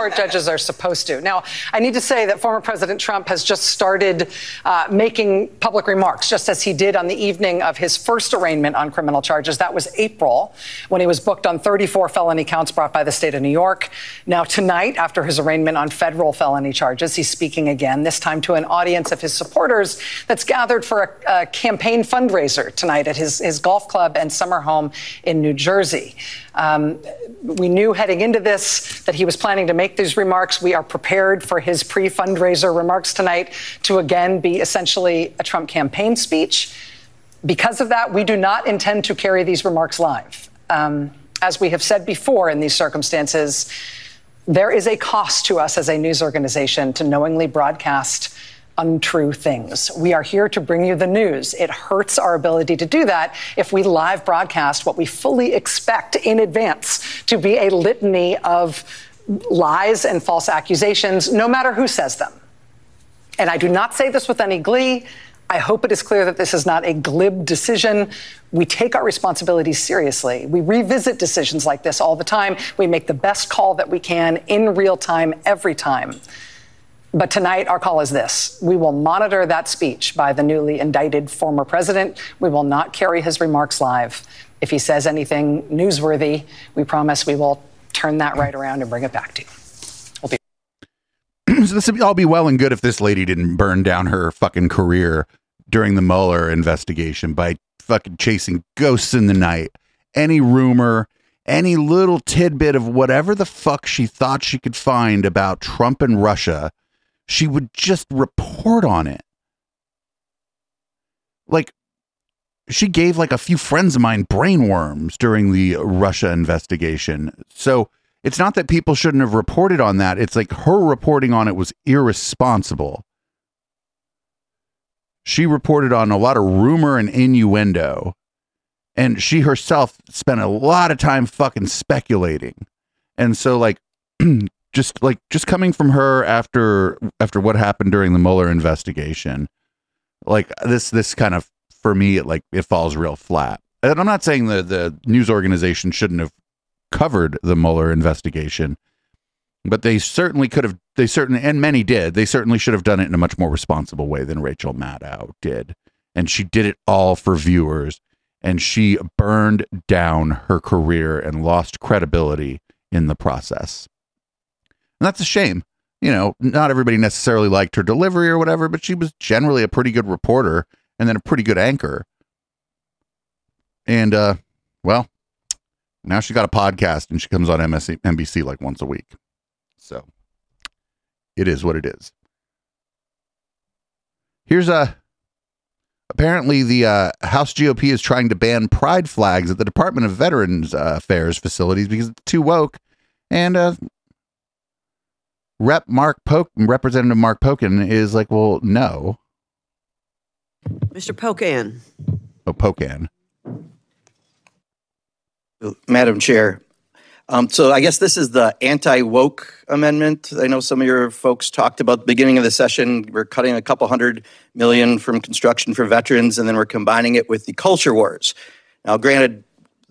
Our judges are supposed to. Now, I need to say that former President Trump has just started uh, making public remarks, just as he did on the evening of his first arraignment on criminal charges. That was April, when he was booked on 34 felony counts brought by the state of New York. Now, tonight, after his arraignment on federal felony charges, he's speaking again, this time to an audience of his supporters that's gathered for a, a campaign fundraiser tonight at his, his golf club and summer home in New Jersey. Um, we knew heading into this that he was planning to make these remarks. We are prepared for his pre fundraiser remarks tonight to again be essentially a Trump campaign speech. Because of that, we do not intend to carry these remarks live. Um, as we have said before in these circumstances, there is a cost to us as a news organization to knowingly broadcast untrue things. We are here to bring you the news. It hurts our ability to do that if we live broadcast what we fully expect in advance to be a litany of lies and false accusations, no matter who says them. And I do not say this with any glee. I hope it is clear that this is not a glib decision. We take our responsibilities seriously. We revisit decisions like this all the time. We make the best call that we can in real time every time. But tonight, our call is this. We will monitor that speech by the newly indicted former president. We will not carry his remarks live. If he says anything newsworthy, we promise we will turn that right around and bring it back to you. We'll be- so this would all be well and good if this lady didn't burn down her fucking career during the Mueller investigation by fucking chasing ghosts in the night. Any rumor, any little tidbit of whatever the fuck she thought she could find about Trump and Russia she would just report on it. Like, she gave like a few friends of mine brainworms during the Russia investigation. So it's not that people shouldn't have reported on that. It's like her reporting on it was irresponsible. She reported on a lot of rumor and innuendo. And she herself spent a lot of time fucking speculating. And so, like, just like just coming from her after after what happened during the Mueller investigation, like this this kind of for me it like it falls real flat. And I'm not saying the the news organization shouldn't have covered the Mueller investigation, but they certainly could have. They certainly and many did. They certainly should have done it in a much more responsible way than Rachel Maddow did, and she did it all for viewers. And she burned down her career and lost credibility in the process. And that's a shame. You know, not everybody necessarily liked her delivery or whatever, but she was generally a pretty good reporter and then a pretty good anchor. And, uh, well, now she got a podcast and she comes on MSC, NBC like once a week. So it is what it is. Here's a. Apparently, the uh, House GOP is trying to ban pride flags at the Department of Veterans uh, Affairs facilities because it's too woke. And uh, Rep Mark Poke, Representative Mark Pocan is like, well, no. Mr. Pocan. Oh, Pocan. Madam Chair. Um, so I guess this is the anti-woke amendment. I know some of your folks talked about the beginning of the session. We're cutting a couple hundred million from construction for veterans, and then we're combining it with the culture wars. Now, granted,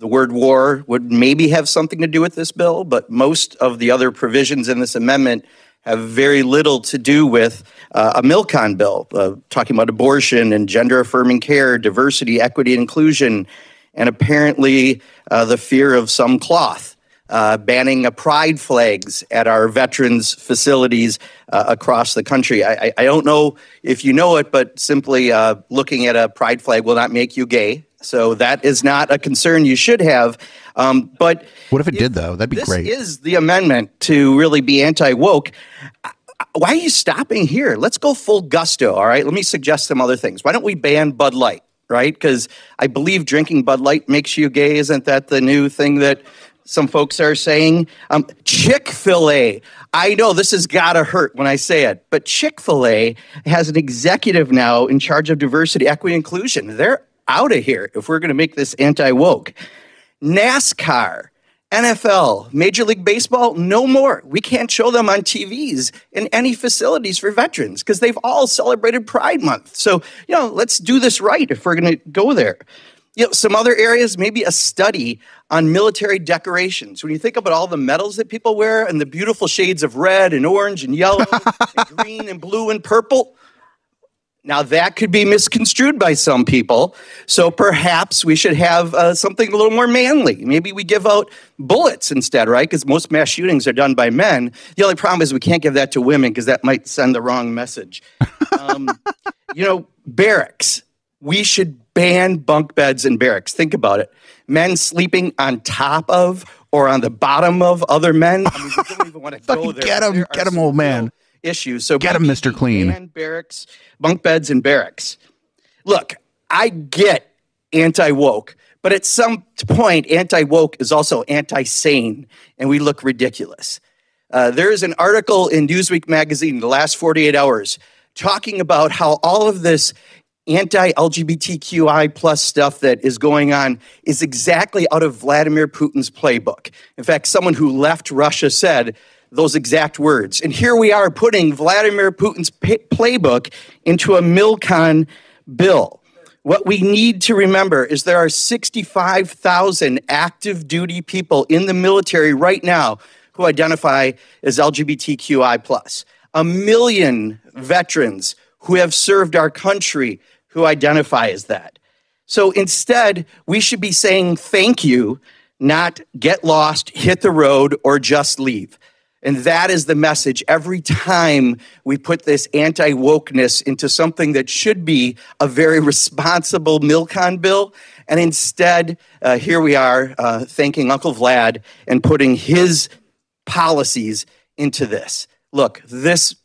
The word war would maybe have something to do with this bill, but most of the other provisions in this amendment have very little to do with uh, a MILCON bill, uh, talking about abortion and gender affirming care, diversity, equity, inclusion, and apparently uh, the fear of some cloth. Uh, banning pride flags at our veterans facilities uh, across the country. I, I, I, don't know if you know it, but simply uh, looking at a pride flag will not make you gay. So that is not a concern you should have. Um, but what if it did, though? That'd be this great. Is the amendment to really be anti woke? Why are you stopping here? Let's go full gusto. All right. Let me suggest some other things. Why don't we ban Bud Light? Right? Because I believe drinking Bud Light makes you gay. Isn't that the new thing that some folks are saying? Um, Chick fil A. I know this has got to hurt when I say it, but Chick fil A has an executive now in charge of diversity, equity, inclusion. They're out of here if we're going to make this anti woke. NASCAR, NFL, Major League Baseball, no more. We can't show them on TVs in any facilities for veterans because they've all celebrated Pride Month. So, you know, let's do this right if we're going to go there. You know, some other areas, maybe a study on military decorations. When you think about all the medals that people wear and the beautiful shades of red and orange and yellow and green and blue and purple, now, that could be misconstrued by some people. So perhaps we should have uh, something a little more manly. Maybe we give out bullets instead, right? Because most mass shootings are done by men. The only problem is we can't give that to women because that might send the wrong message. Um, you know, barracks. We should ban bunk beds in barracks. Think about it. Men sleeping on top of or on the bottom of other men. I mean, we don't even want to go there. Get him, get him, old man issues. So get him, Mr. Clean. Barracks, bunk beds, and barracks. Look, I get anti woke, but at some point, anti woke is also anti sane, and we look ridiculous. Uh, there is an article in Newsweek magazine, the last 48 hours, talking about how all of this anti-LGBTQI plus stuff that is going on is exactly out of Vladimir Putin's playbook. In fact, someone who left Russia said those exact words. And here we are putting Vladimir Putin's playbook into a MILCON bill. What we need to remember is there are 65,000 active duty people in the military right now who identify as LGBTQI. A million veterans who have served our country who identify as that. So instead, we should be saying thank you, not get lost, hit the road, or just leave. And that is the message every time we put this anti wokeness into something that should be a very responsible MILCON bill. And instead, uh, here we are uh, thanking Uncle Vlad and putting his policies into this. Look, this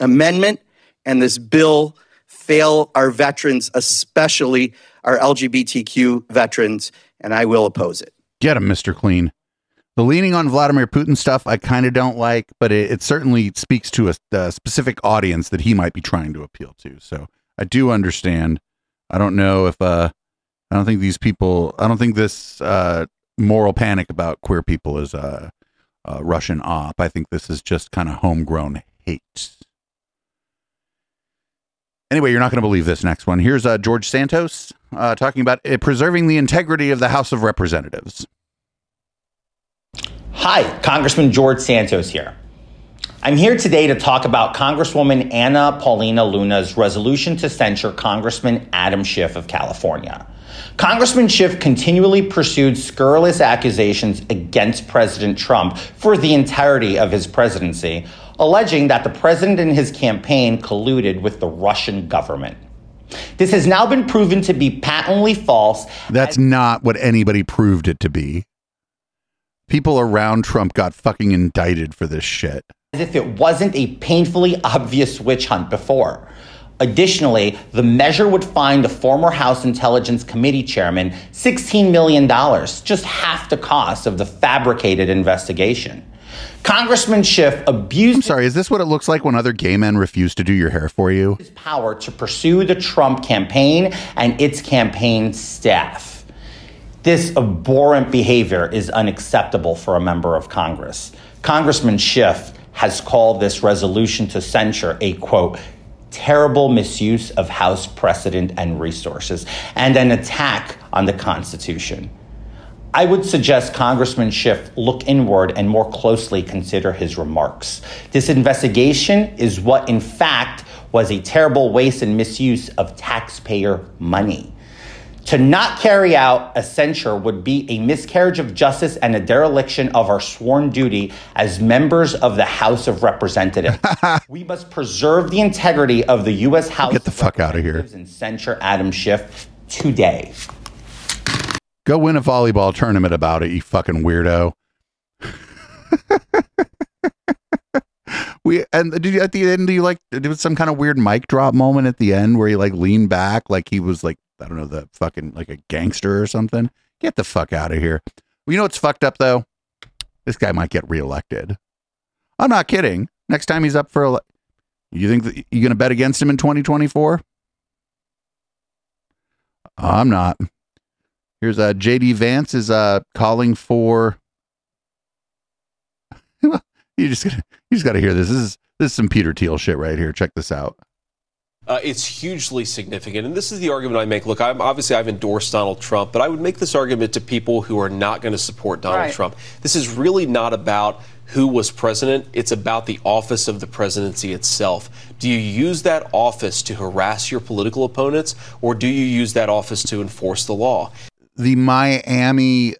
amendment and this bill fail our veterans, especially our LGBTQ veterans, and I will oppose it. Get him, Mr. Clean the leaning on Vladimir Putin stuff I kind of don't like, but it, it certainly speaks to a, a, specific audience that he might be trying to appeal to. So I do understand. I don't know if uh, I don't think these people. I don't think this uh, moral panic about queer people is a, a Russian op. I think this is just kind of homegrown hate. Anyway, you're not going to believe this next one. Here's uh, George Santos uh, talking about uh, preserving the integrity of the House of Representatives. Hi, Congressman George Santos here. I'm here today to talk about Congresswoman Anna Paulina Luna's resolution to censure Congressman Adam Schiff of California. Congressman Schiff continually pursued scurrilous accusations against President Trump for the entirety of his presidency, alleging that the president and his campaign colluded with the Russian government. This has now been proven to be patently false. That's not what anybody proved it to be people around Trump got fucking indicted for this shit. As if it wasn't a painfully obvious witch hunt before. Additionally, the measure would fine the former House Intelligence Committee chairman $16 million, just half the cost of the fabricated investigation. Congressman Schiff abused. I'm sorry, is this what it looks like when other gay men refuse to do your hair for you? His power to pursue the Trump campaign and its campaign staff. This abhorrent behavior is unacceptable for a member of Congress. Congressman Schiff has called this resolution to censure a quote, terrible misuse of House precedent and resources, and an attack on the Constitution. I would suggest Congressman Schiff look inward and more closely consider his remarks. This investigation is what, in fact, was a terrible waste and misuse of taxpayer money. To not carry out a censure would be a miscarriage of justice and a dereliction of our sworn duty as members of the House of Representatives. we must preserve the integrity of the U.S. House Get the fuck out of here. and censure Adam Schiff today. Go win a volleyball tournament about it, you fucking weirdo. we and did you at the end do you like there was some kind of weird mic drop moment at the end where he like leaned back like he was like I don't know the fucking like a gangster or something. Get the fuck out of here. You know what's fucked up though? This guy might get reelected. I'm not kidding. Next time he's up for ele- you think you're gonna bet against him in 2024? I'm not. Here's uh JD Vance is uh calling for you just gotta, you just got to hear this. This is this is some Peter Thiel shit right here. Check this out. Uh, it's hugely significant, and this is the argument I make. Look, I'm obviously I've endorsed Donald Trump, but I would make this argument to people who are not going to support Donald Right. Trump. This is really not about who was president; it's about the office of the presidency itself. Do you use that office to harass your political opponents, or do you use that office to enforce the law? The Miami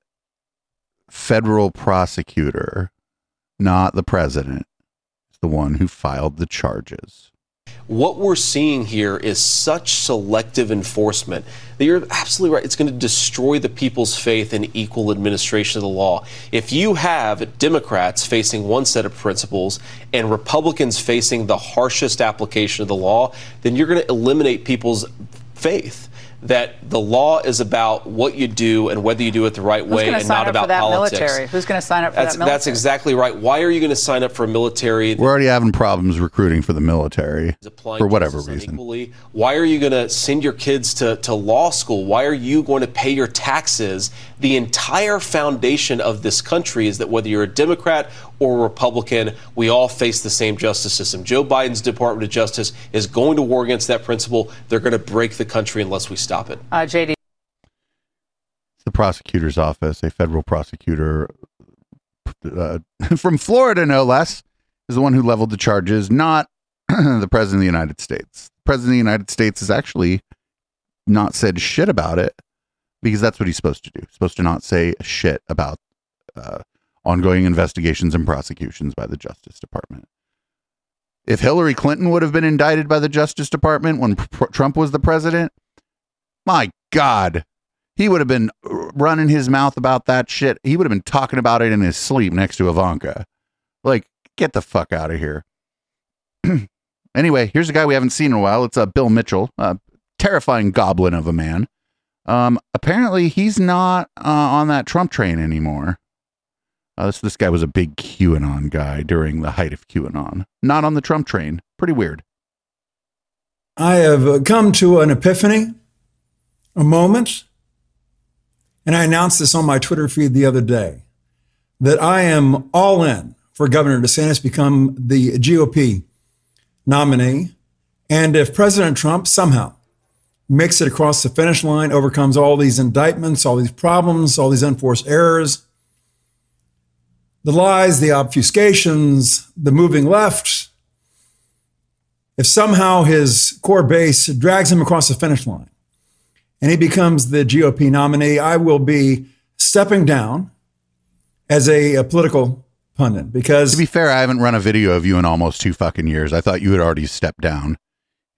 federal prosecutor, not the president, is the one who filed the charges. What we're seeing here is such selective enforcement that you're absolutely right. It's going to destroy the people's faith in equal administration of the law. If you have Democrats facing one set of principles and Republicans facing the harshest application of the law, then you're going to eliminate people's faith that the law is about what you do and whether you do it the right Who's way going to and sign not up about for that politics. military? Who's going to sign up for That's, that military? that's exactly right. Why are you going to sign up for a military We're already having problems recruiting for the military for whatever reason. unequally? Why are you going to send your kids to, to law school? Why are you going to pay your taxes? The entire foundation of this country is that whether you're a Democrat or Republican, we all face the same justice system. Joe Biden's Department of Justice is going to war against that principle. They're going to break the country unless we stop it. Uh, JD. It's the prosecutor's office, a federal prosecutor uh, from Florida, no less, is the one who leveled the charges, not the president of the United States. The president of the United States has actually not said shit about it because that's what he's supposed to do. He's supposed to not say shit about uh, ongoing investigations and prosecutions by the Justice Department. If Hillary Clinton would have been indicted by the Justice Department when pr- Trump was the president, my God, he would have been running his mouth about that shit. He would have been talking about it in his sleep next to Ivanka. Like, get the fuck out of here. anyway, here's a guy we haven't seen in a while. It's uh, Bill Mitchell, a terrifying goblin of a man. Um, apparently, he's not uh, on that Trump train anymore. Uh, this this guy was a big QAnon guy during the height of QAnon. Not on the Trump train. Pretty weird. I have uh, come to an epiphany, a moment, and I announced this on my Twitter feed the other day that I am all in for Governor DeSantis become the GOP nominee. And if President Trump somehow makes it across the finish line, overcomes all these indictments, all these problems, all these unforced errors, the lies, the obfuscations, the moving left, if somehow his core base drags him across the finish line and he becomes the GOP nominee, I will be stepping down as a, a political pundit because To be fair, I haven't run a video of you in almost two fucking years. I thought you had already stepped down.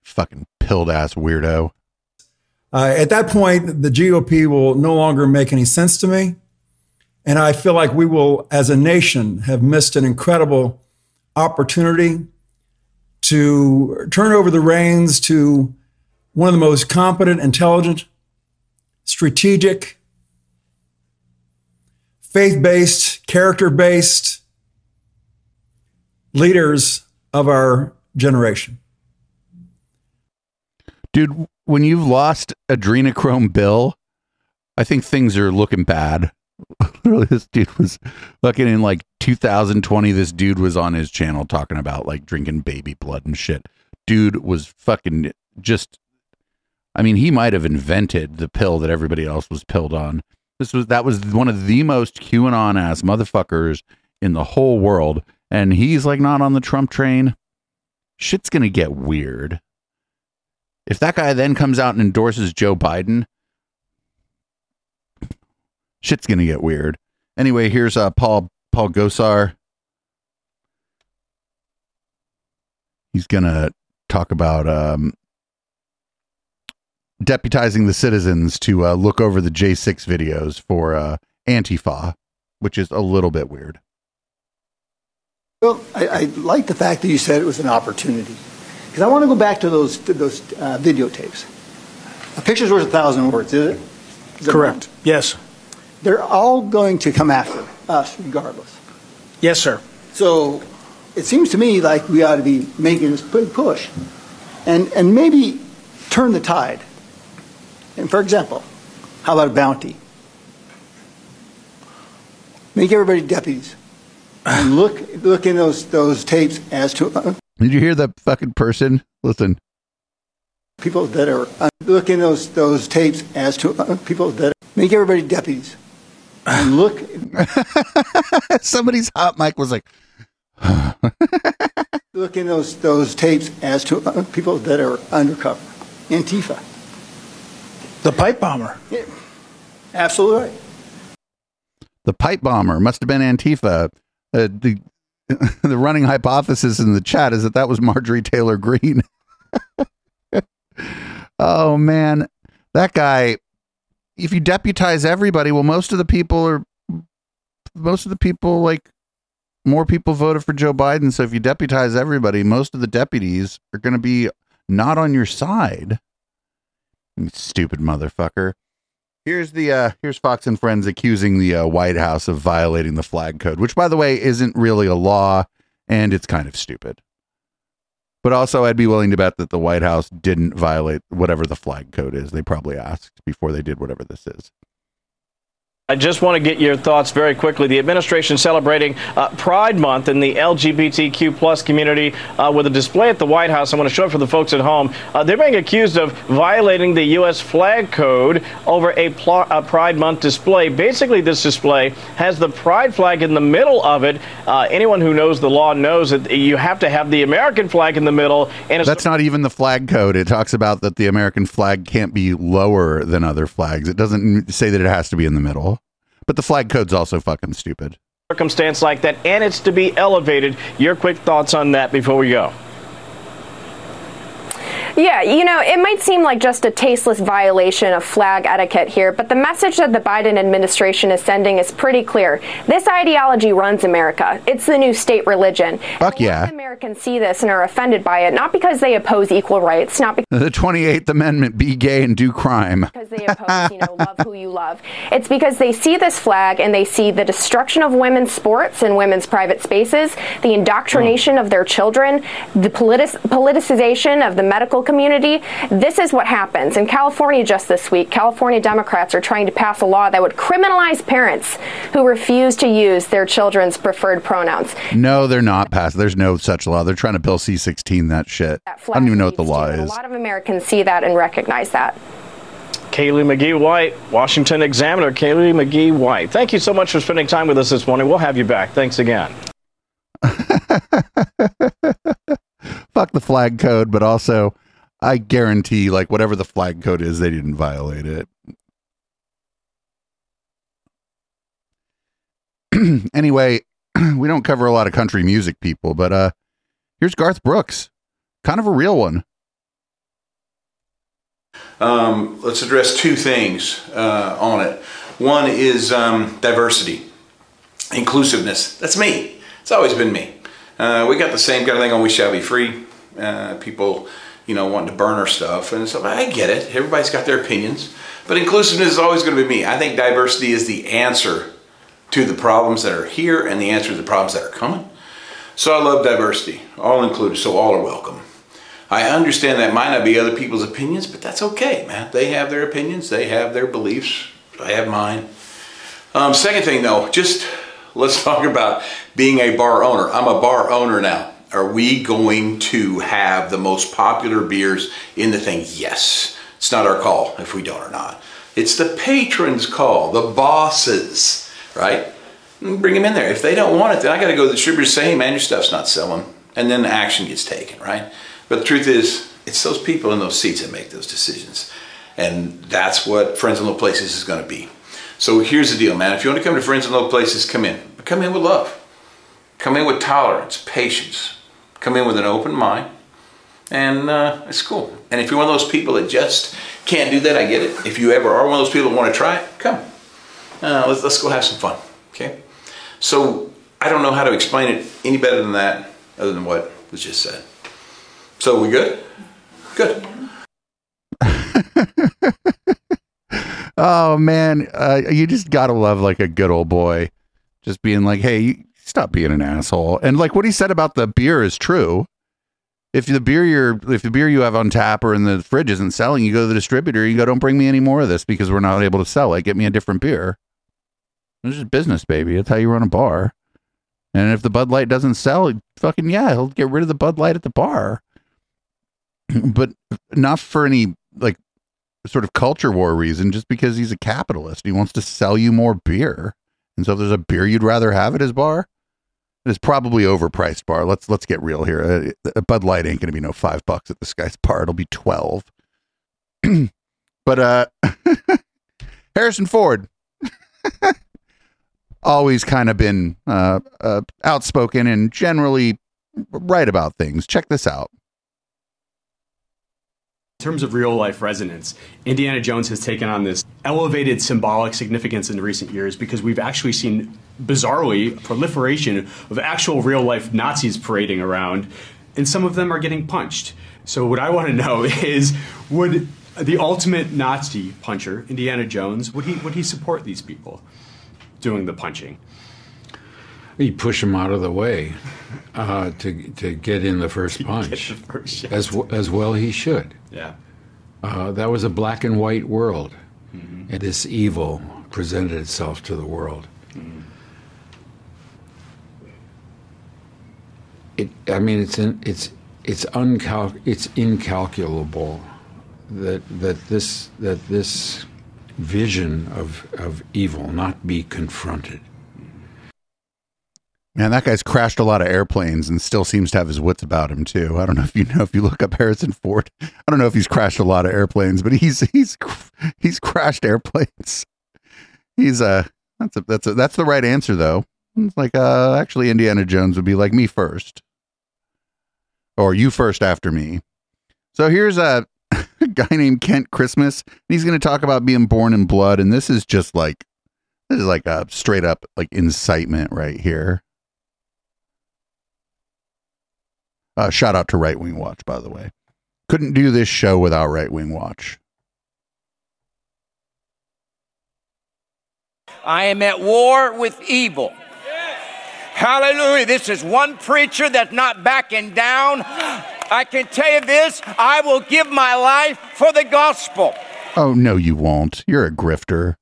Fucking pilled ass weirdo. uh, at that point, the GOP will no longer make any sense to me. And I feel like we will, as a nation, have missed an incredible opportunity to turn over the reins to one of the most competent, intelligent, strategic, faith based, character based leaders of our generation. Dude, when you've lost adrenochrome Bill, I think things are looking bad. Literally, this dude was fucking in like 2020. This dude was on his channel talking about like drinking baby blood and shit. Dude was fucking just. I mean, he might have invented the pill that everybody else was pilled on. This was that was one of the most QAnon ass motherfuckers in the whole world, and he's like not on the Trump train. Shit's gonna get weird. If that guy then comes out and endorses Joe Biden, shit's gonna get weird. Anyway, here's uh, Paul Paul Gosar. He's gonna talk about um, deputizing the citizens to uh, look over the J6 videos for uh, Antifa, which is a little bit weird. Well, I, I like the fact that you said it was an opportunity. Because I want to go back to those, to those uh, videotapes. A picture's worth a thousand words, is it? Is it Correct. wrong? Yes. They're all going to come after us regardless. Yes, sir. So it seems to me like we ought to be making this big push and, and maybe turn the tide. And for example, how about a bounty? Make everybody deputies. And look, look in those, those tapes as to uh, Did you hear that fucking person? Listen. people that are uh, look in those those tapes as to uh, people that make everybody deputies. And look, Somebody's hot mic was like, look in those those tapes as to uh, people that are undercover, Antifa. The pipe bomber. Yeah, absolutely right. the pipe bomber must have been Antifa. Uh, the the running hypothesis in the chat is that that was Marjorie Taylor Greene. oh man, that guy. If you deputize everybody, well, most of the people are, most of the people like, more people voted for Joe Biden. So if you deputize everybody, most of the deputies are going to be not on your side. Stupid motherfucker. Here's the uh here's Fox and Friends accusing the uh, White House of violating the flag code, which by the way isn't really a law and it's kind of stupid. But also I'd be willing to bet that the White House didn't violate whatever the flag code is. They probably asked before they did whatever this is. I just want to get your thoughts very quickly. The administration celebrating uh, Pride Month in the LGBTQ plus community uh, with a display at the White House. I want to show it for the folks at home. Uh, they're being accused of violating the U.S. flag code over a, pl- a Pride Month display. Basically, this display has the Pride flag in the middle of it. Uh, anyone who knows the law knows that you have to have the American flag in the middle. And That's not even the flag code. It talks about that the American flag can't be lower than other flags. It doesn't say that it has to be in the middle. But the flag code's also fucking stupid. circumstance like that, and it's to be elevated. Your quick thoughts on that before we go. Yeah, you know, it might seem like just a tasteless violation of flag etiquette here, but the message that the Biden administration is sending is pretty clear. This ideology runs America. It's the new state religion. Fuck yeah. Americans see this and are offended by it, not because they oppose equal rights, not because The 28th Amendment be gay and do crime. Because they oppose, you know, love who you love. It's because they see this flag and they see the destruction of women's sports and women's private spaces, the indoctrination hmm. of their children, the politicization of the medical community. This is what happens. In California just this week, California Democrats are trying to pass a law that would criminalize parents who refuse to use their children's preferred pronouns. No, they're not passed. There's no such law. They're trying to bill C16 that shit. I don't even know what the law is. A lot of Americans see that and recognize that. Kaylee McGhee White, Washington Examiner. Kaylee McGhee White. Thank you so much for spending time with us this morning. We'll have you back. Thanks again. Fuck the flag code, but also I guarantee like whatever the flag code is, they didn't violate it. anyway, we don't cover a lot of country music people, but uh here's Garth Brooks. Kind of a real one. Um, let's address two things uh, on it. One is um, diversity, inclusiveness. That's me. It's always been me. Uh, we got the same kind of thing on We Shall Be Free. Uh, people, you know, wanting to burn our stuff. And so I get it. Everybody's got their opinions. But inclusiveness is always going to be me. I think diversity is the answer to the problems that are here and the answer to the problems that are coming. So I love diversity, all included, so all are welcome. I understand that might not be other people's opinions, but that's okay, man. They have their opinions, they have their beliefs. I have mine. Um, second thing, though, just let's talk about being a bar owner. I'm a bar owner now. Are we going to have the most popular beers in the thing? Yes. It's not our call if we don't or not. It's the patron's call, the bosses, right? Bring them in there. If they don't want it, then I got to go to the distributor say, hey, man, your stuff's not selling. And then the action gets taken, right? But the truth is, it's those people in those seats that make those decisions. And that's what Friends in Low Places is going to be. So here's the deal, man. If you want to come to Friends in Low Places, come in. But come in with love. Come in with tolerance, patience. Come in with an open mind. And uh, it's cool. And if you're one of those people that just can't do that, I get it. If you ever are one of those people that want to try it, come. Uh, let's, let's go have some fun, okay? So I don't know how to explain it any better than that, other than what was just said. So we good? Good. oh man, uh, you just gotta love like a good old boy, just being like, "Hey, stop being an asshole." And like what he said about the beer is true. If the beer you're, if the beer you have on tap or in the fridge isn't selling, you go to the distributor. You go, "Don't bring me any more of this because we're not able to sell it. Get me a different beer." It's just business, baby. That's how you run a bar. And if the Bud Light doesn't sell, fucking yeah, he'll get rid of the Bud Light at the bar. but not for any like sort of culture war reason, just because he's a capitalist. He wants to sell you more beer. And so if there's a beer you'd rather have at his bar, it's probably overpriced bar. Let's let's get real here. A, a Bud Light ain't gonna be no five bucks at this guy's bar. It'll be twelve. but uh Harrison Ford always kind of been uh, uh, outspoken and generally right about things. Check this out. In terms of real life resonance, Indiana Jones has taken on this elevated symbolic significance in recent years because we've actually seen, bizarrely, proliferation of actual real life Nazis parading around, and some of them are getting punched. So, what I want to know is would the ultimate Nazi puncher, Indiana Jones, would he, would he support these people? doing the punching? You push him out of the way uh, to to get in the first punch. The first, as as well he should. Yeah. Uh, that was a black and white world, mm-hmm. and this evil presented itself to the world. Mm-hmm. It, I mean, it's in, it's it's uncal- it's incalculable that that this that this vision of, of evil, not be confronted. Man, that guy's crashed a lot of airplanes and still seems to have his wits about him too. I don't know if you know if you look up Harrison Ford. I don't know if he's crashed a lot of airplanes, but he's he's he's crashed airplanes. He's uh that's a that's a that's the right answer though. It's like uh actually Indiana Jones would be like me first. Or you first after me. So here's a a guy named Kent Christmas. He's going to talk about being born in blood, and this is just like this is like a straight up like incitement right here. Uh, shout out to Right Wing Watch, by the way. Couldn't do this show without Right Wing Watch. I am at war with evil. Hallelujah. This is one preacher that's not backing down. I can tell you this I will give my life for the gospel. Oh, no, you won't. You're a grifter.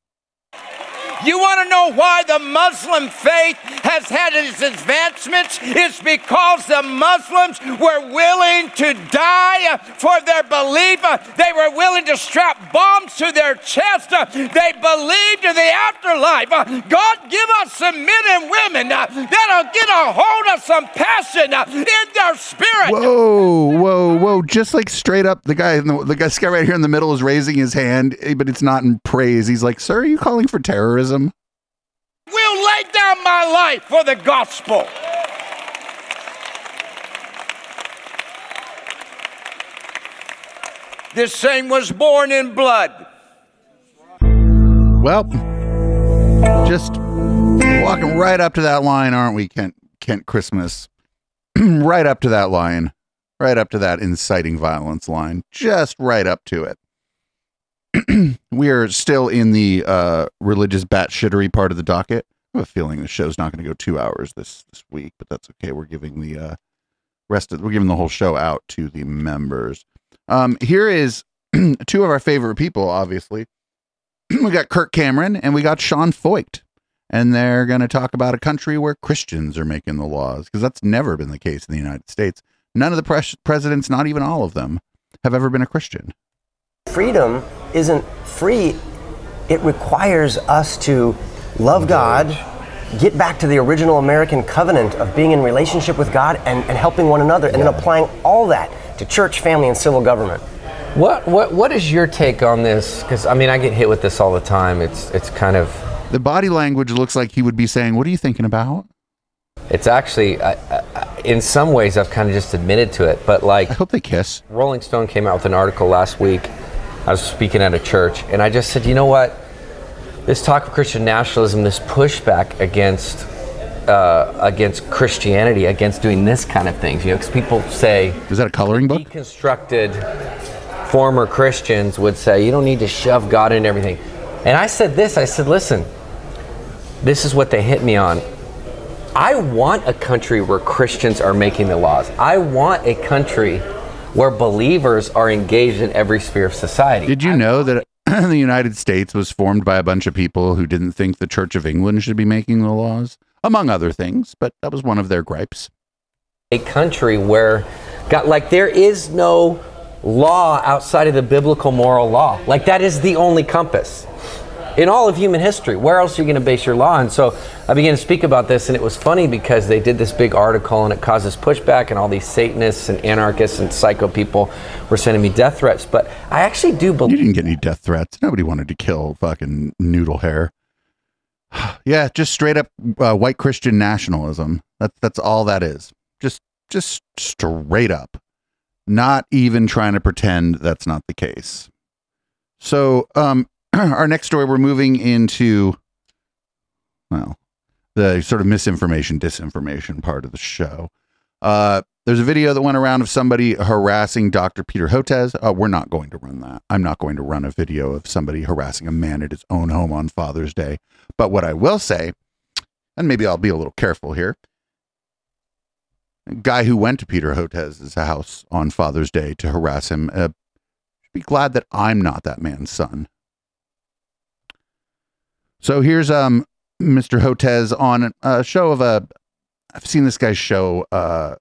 You want to know why the Muslim faith has had its advancements? It's because the Muslims were willing to die for their belief. They were willing to strap bombs to their chest. They believed in the afterlife. God, give us some men and women that'll get a hold of some passion in their spirit. Whoa, whoa, whoa! Just like straight up, the guy, the, guy, the guy right here in the middle is raising his hand, eh, but it's not in praise. He's like, "Sir, are you calling for terrorism?" Will lay down my life for the gospel. This same was born in blood. Well, just walking right up to that line, aren't we, Kent? Kent Christmas, right up to that line, right up to that inciting violence line, just right up to it. we are still in the uh, religious batshittery part of the docket. I have a feeling the show's not going to go two hours this this week, but that's okay. We're giving the uh, rest of we're giving the whole show out to the members. Um, here is two of our favorite people. Obviously, we got Kirk Cameron and we got Sean Feucht, and they're going to talk about a country where Christians are making the laws because that's never been the case in the United States. None of the pres- presidents, not even all of them, have ever been a Christian freedom isn't free it requires us to love God, get back to the original American covenant of being in relationship with God and, and helping one another, and then applying all that to church, family, and civil government. What what what is your take on this? Because I mean, I get hit with this all the time. It's it's kind of The body language looks like he would be saying, "What are you thinking about?" it's actually I, I, in some ways I've kind of just admitted to it. But like, I hope they kiss. Rolling Stone came out with an article last week. I was speaking at a church, and I just said, you know what? This talk of Christian nationalism, this pushback against uh, against Christianity, against doing this kind of things. You know, because people say, "Is that a coloring book?" Deconstructed former Christians would say, you don't need to shove God in everything. And I said this. I said, listen, this is what they hit me on. I want a country where Christians are making the laws. I want a country where believers are engaged in every sphere of society. Did you know that the United States was formed by a bunch of people who didn't think the Church of England should be making the laws, among other things? But that was one of their gripes. A country where, God, like, there is no law outside of the biblical moral law. Like, that is the only compass in all of human history. Where else are you going to base your law? And so I began to speak about this, and it was funny because they did this big article and it causes pushback, and all these Satanists and anarchists and psycho people were sending me death threats. But I actually do believe. You didn't get any death threats. Nobody wanted to kill fucking noodle hair. yeah, just straight up uh, white Christian nationalism. That's that's all that is. Just just straight up. Not even trying to pretend that's not the case. So, um, our next story, we're moving into, well, the sort of misinformation, disinformation part of the show. Uh, there's a video that went around of somebody harassing Dr. Peter Hotez. Uh, we're not going to run that. I'm not going to run a video of somebody harassing a man at his own home on Father's Day. But what I will say, and maybe I'll be a little careful here, guy who went to Peter Hotez's house on Father's Day to harass him, uh, be glad that I'm not that man's son. So here's um Mr. Hotez on a show of a I've seen this guy's show. Uh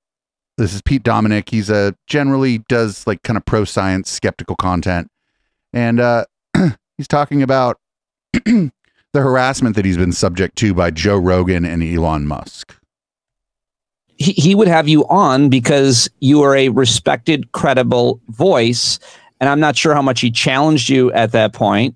this is Pete Dominick. He's a generally does like kind of pro science skeptical content. And uh he's talking about the harassment that he's been subject to by Joe Rogan and Elon Musk. he, he would have you on because you are a respected, credible voice. And I'm not sure how much he challenged you at that point.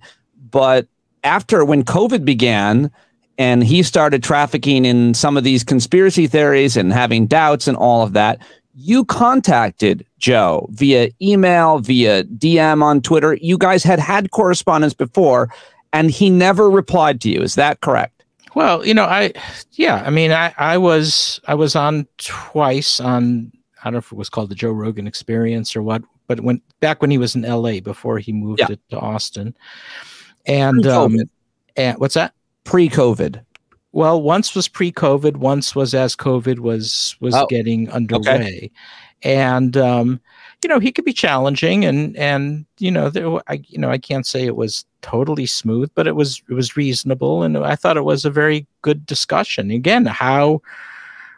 But after when COVID began and he started trafficking in some of these conspiracy theories and having doubts and all of that, you contacted Joe via email, via DM on Twitter. You guys had had correspondence before, and he never replied to you. Is that correct? Well, you know, I yeah, I mean, I I was I was on twice on I don't know if it was called the Joe Rogan Experience or what, but when back when he was in L.A. before he moved Yeah. it to Austin, and um, and what's that? Pre-COVID. Well, once was pre-COVID, once was as COVID was was Oh, getting underway, and um, you know he could be challenging, and and you know there, I you know I can't say it was totally smooth, but it was it was reasonable, and I thought it was a very good discussion. Again, how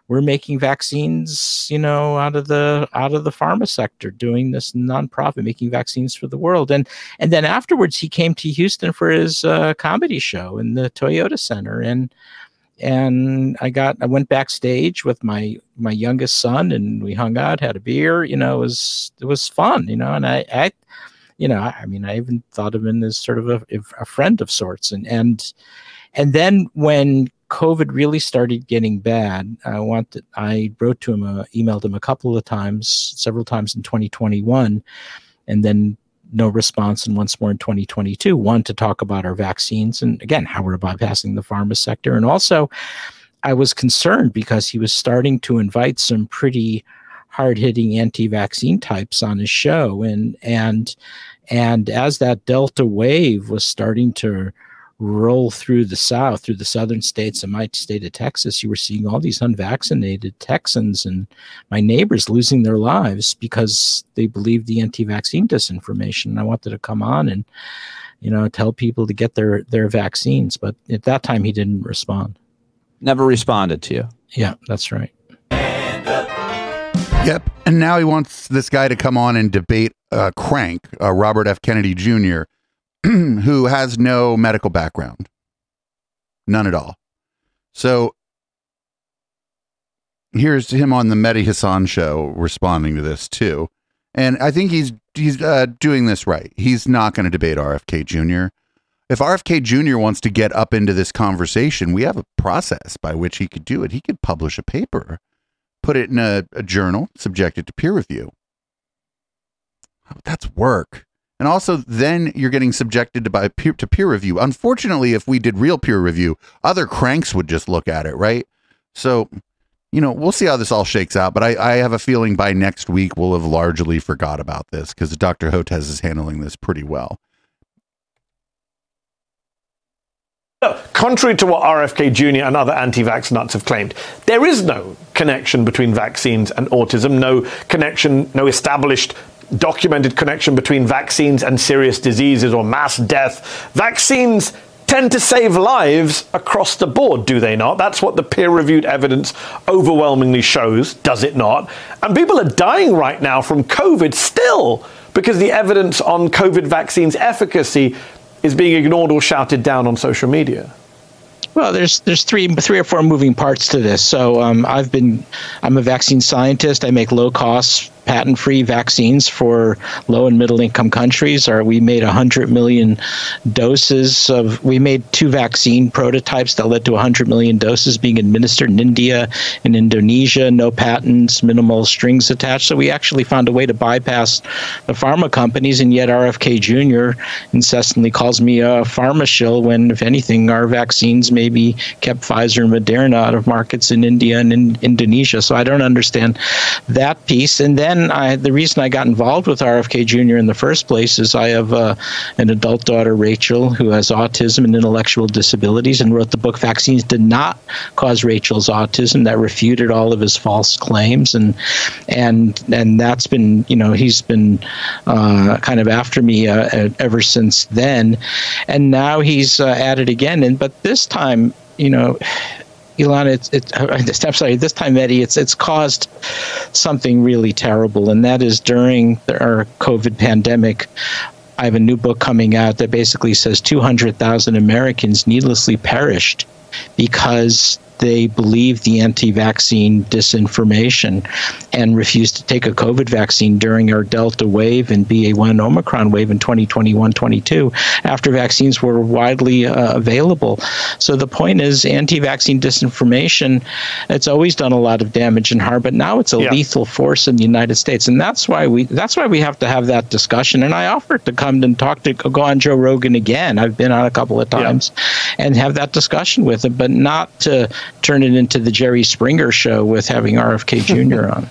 we're making vaccines, you know, out of the out of the pharma sector, doing this nonprofit, making vaccines for the world, and and then afterwards he came to Houston for his uh, comedy show in the Toyota Center, and and I got I went backstage with my my youngest son, and we hung out, had a beer, you know, it was it was fun, you know, and I I you know, I, mean, I even thought of him as sort of a, a friend of sorts, and and and then when COVID really started getting bad, I wanted I wrote to him, uh, emailed him a couple of times, several times in 2021, and then no response, and once more in 2022. One to talk about our vaccines, and again how we're bypassing the pharma sector, and also I was concerned because he was starting to invite some pretty hard-hitting anti-vaccine types on his show, and and and as that Delta wave was starting to roll through the South, through the southern states and my state of Texas, you were seeing all these unvaccinated Texans and my neighbors losing their lives because they believed the anti-vaccine disinformation. And I wanted to come on and you know tell people to get their their vaccines, but at that time he didn't respond. Never responded to you. Yeah, that's right. Yep. And now he wants this guy to come on and debate uh, Crank, uh, Robert F. Kennedy Jr., who has no medical background. None at all. So here's him on the Mehdi Hasan show responding to this too. And I think he's he's uh, doing this right. He's not going to debate RFK Jr. If RFK Jr. wants to get up into this conversation, we have a process by which he could do it. He could publish a paper, put it in a, a journal, subject it to peer review. That's work. And also, then you're getting subjected to by peer to peer review. Unfortunately, if we did real peer review, other cranks would just look at it, right? So, you know, we'll see how this all shakes out. But I, I have a feeling by next week we'll have largely forgot about this because Dr. Hotez is handling this pretty well. Contrary to what RFK Jr. and other anti vax nuts have claimed, there is no connection between vaccines and autism, no connection, no established documented connection between vaccines and serious diseases or mass death. Vaccines tend to save lives across the board, do they not? That's what the peer reviewed evidence overwhelmingly shows, does it not? And people are dying right now from COVID still because the evidence on COVID vaccines' efficacy is being ignored or shouted down on social media. Well, there's there's three three or four moving parts to this. So um, I've been I'm a vaccine scientist. I make low cost patent free vaccines for low and middle income countries. Or we made 100 million doses of, we made two vaccine prototypes that led to 100 million doses being administered in India and Indonesia, no patents, minimal strings attached. So we actually found a way to bypass the pharma companies, and yet RFK Jr. incessantly calls me a pharma shill when, if anything, our vaccines maybe kept Pfizer and Moderna out of markets in India and in Indonesia. So I don't understand that piece. And then then I, the reason I got involved with RFK Jr. in the first place is I have uh, an adult daughter, Rachel, who has autism and intellectual disabilities, and wrote the book "Vaccines Did Not Cause Rachel's Autism" that refuted all of his false claims, and and and that's been you know he's been uh, kind of after me uh, ever since then, and now he's uh, at it again, and but this time you know Ilana, it's, I'm sorry. This time, Eddie, it's it's caused something really terrible, and that is during our COVID pandemic. I have a new book coming out that basically says 200,000 Americans needlessly perished because they believed the anti vaccine disinformation and refused to take a COVID vaccine during our Delta wave and BA1 Omicron wave in 2021 22 after vaccines were widely uh, available. So the point is, anti vaccine disinformation, it's always done a lot of damage and harm, but now it's a yeah. lethal force in the United States. And that's why we that's why we have to have that discussion. And I offered to come and talk to go on Joe Rogan again. I've been on a couple of times yeah. and have that discussion with him, but not to turn it into the Jerry Springer show with having RFK Jr. on.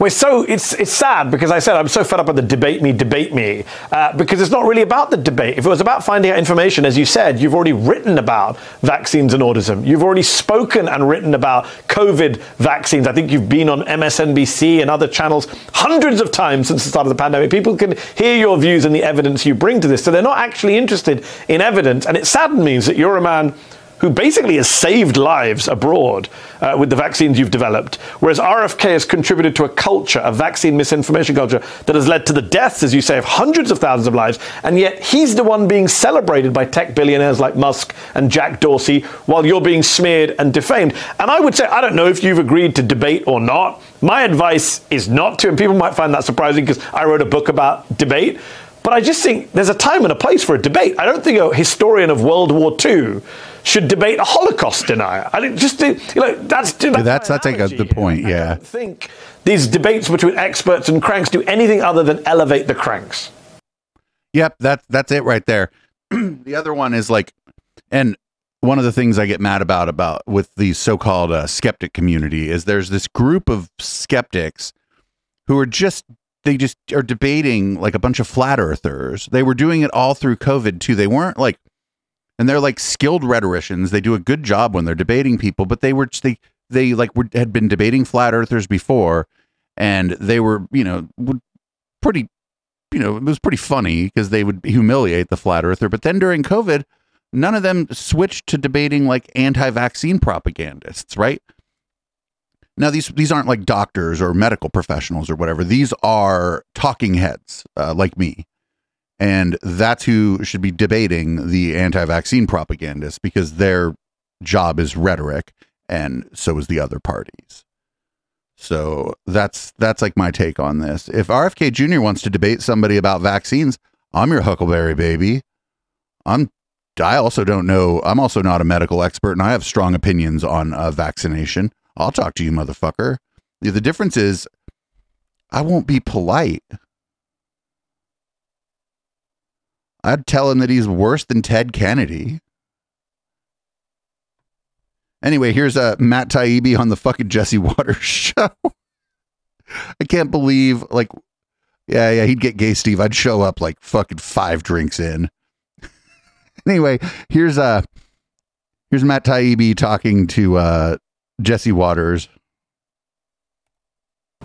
We're so it's it's sad because I said I'm so fed up with the debate me, debate me, uh, because it's not really about the debate. If it was about finding out information, as you said, you've already written about vaccines and autism. You've already spoken and written about COVID vaccines. I think you've been on MSNBC and other channels hundreds of times since the start of the pandemic. People can hear your views and the evidence you bring to this, so they're not actually interested in evidence. And it saddens me that you're a man who basically has saved lives abroad uh, with the vaccines you've developed, whereas RFK has contributed to a culture, a vaccine misinformation culture, that has led to the deaths, as you say, of hundreds of thousands of lives, and yet he's the one being celebrated by tech billionaires like Musk and Jack Dorsey, while you're being smeared and defamed. And I would say, I don't know if you've agreed to debate or not. My advice is not to, and people might find that surprising because I wrote a book about debate. But I just think there's a time and a place for a debate. I don't think a historian of World War II should debate a Holocaust denier. I think just you know that's that's yeah, that's, that's like a, the point. Yeah, I think these debates between experts and cranks do anything other than elevate the cranks. Yep, that's that's it right there. the other one is like, and one of the things I get mad about about with the so-called uh, skeptic community is there's this group of skeptics who are just they just are debating like a bunch of flat earthers. They were doing it all through COVID too. They weren't like and they're like skilled rhetoricians. They do a good job when they're debating people, but they were they they like were, had been debating flat earthers before, and they were you know pretty you know it was pretty funny because they would humiliate the flat earther. But then during COVID, none of them switched to debating like anti-vaccine propagandists, right? Now these these aren't like doctors or medical professionals or whatever. These are talking heads uh, like me And that's who should be debating the anti vaccine propagandists because their job is rhetoric and so is the other parties. So that's that's like my take on this. If RFK Jr. wants to debate somebody about vaccines, I'm your Huckleberry baby. I'm I also don't know. I'm also not a medical expert, and I have strong opinions on uh, vaccination. I'll talk to you, motherfucker. The, the difference is, I won't be polite. I'd tell him that he's worse than Ted Kennedy. Anyway, here's uh, Matt Taibbi on the fucking Jesse Watters show. I can't believe, like, yeah, yeah, he'd get gay Steve. I'd show up like fucking five drinks in. anyway, here's uh here's Matt Taibbi talking to uh Jesse Watters.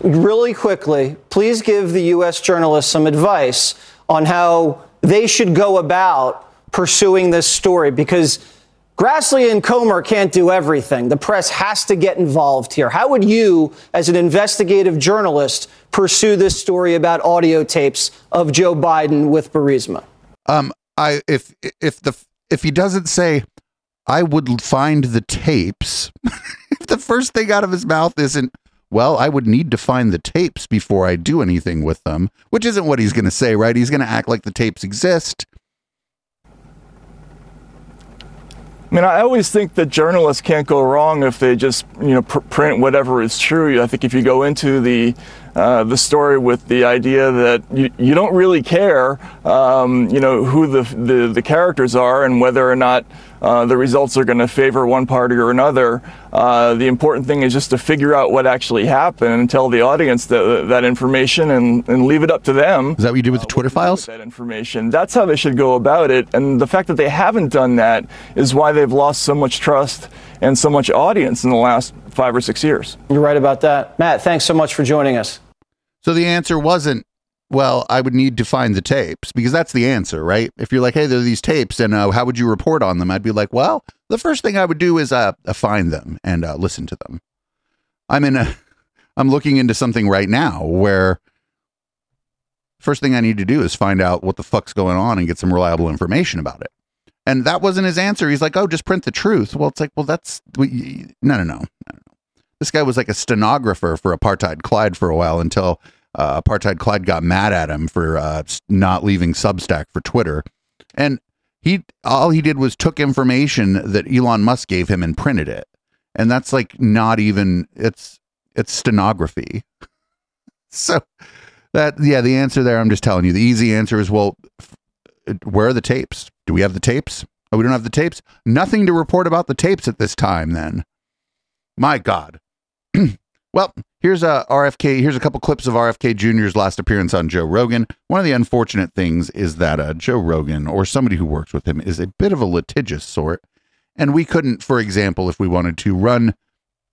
Really quickly, please give the U.S. journalists some advice on how they should go about pursuing this story because Grassley and Comer can't do everything. The press has to get involved here. How would you, as an investigative journalist, pursue this story about audio tapes of Joe Biden with Burisma? Um, I if if the if he doesn't say, I would find the tapes. if the first thing out of his mouth isn't, well, I would need to find the tapes before I do anything with them, which isn't what he's going to say, right? He's going to act like the tapes exist. I mean, I always think that journalists can't go wrong if they just, you know, pr- print whatever is true. I think if you go into the uh, the story with the idea that you, you don't really care, um, you know, who the, the, the characters are and whether or not uh, the results are going to favor one party or another. Uh, the important thing is just to figure out what actually happened and tell the audience that, that information and, and leave it up to them. Is that what you do with the Twitter files? That information. That's how they should go about it. And the fact that they haven't done that is why they've lost so much trust and so much audience in the last five or six years. You're right about that. Matt, thanks so much for joining us. So the answer wasn't, well, I would need to find the tapes because that's the answer, right? If you're like, hey, there are these tapes and uh, how would you report on them? I'd be like, well, the first thing I would do is uh, uh find them and uh, listen to them. I'm in a, I'm looking into something right now where first thing I need to do is find out what the fuck's going on and get some reliable information about it. And that wasn't his answer. He's like, oh, just print the truth. Well, it's like, well, that's no, no, no, no. This guy was like a stenographer for apartheid Clyde for a while until uh, apartheid Clyde got mad at him for uh, not leaving Substack for Twitter, and he all he did was took information that Elon Musk gave him and printed it, and that's like not even it's it's stenography. so that yeah, the answer there I'm just telling you. The easy answer is well, where are the tapes? Do we have the tapes? Oh, we don't have the tapes. Nothing to report about the tapes at this time. Then, my God. Well, Here's a RFK. Here's a couple clips of RFK Jr.'s last appearance on Joe Rogan. One of the unfortunate things is that uh, Joe Rogan or somebody who works with him is a bit of a litigious sort, and we couldn't, for example, if we wanted to run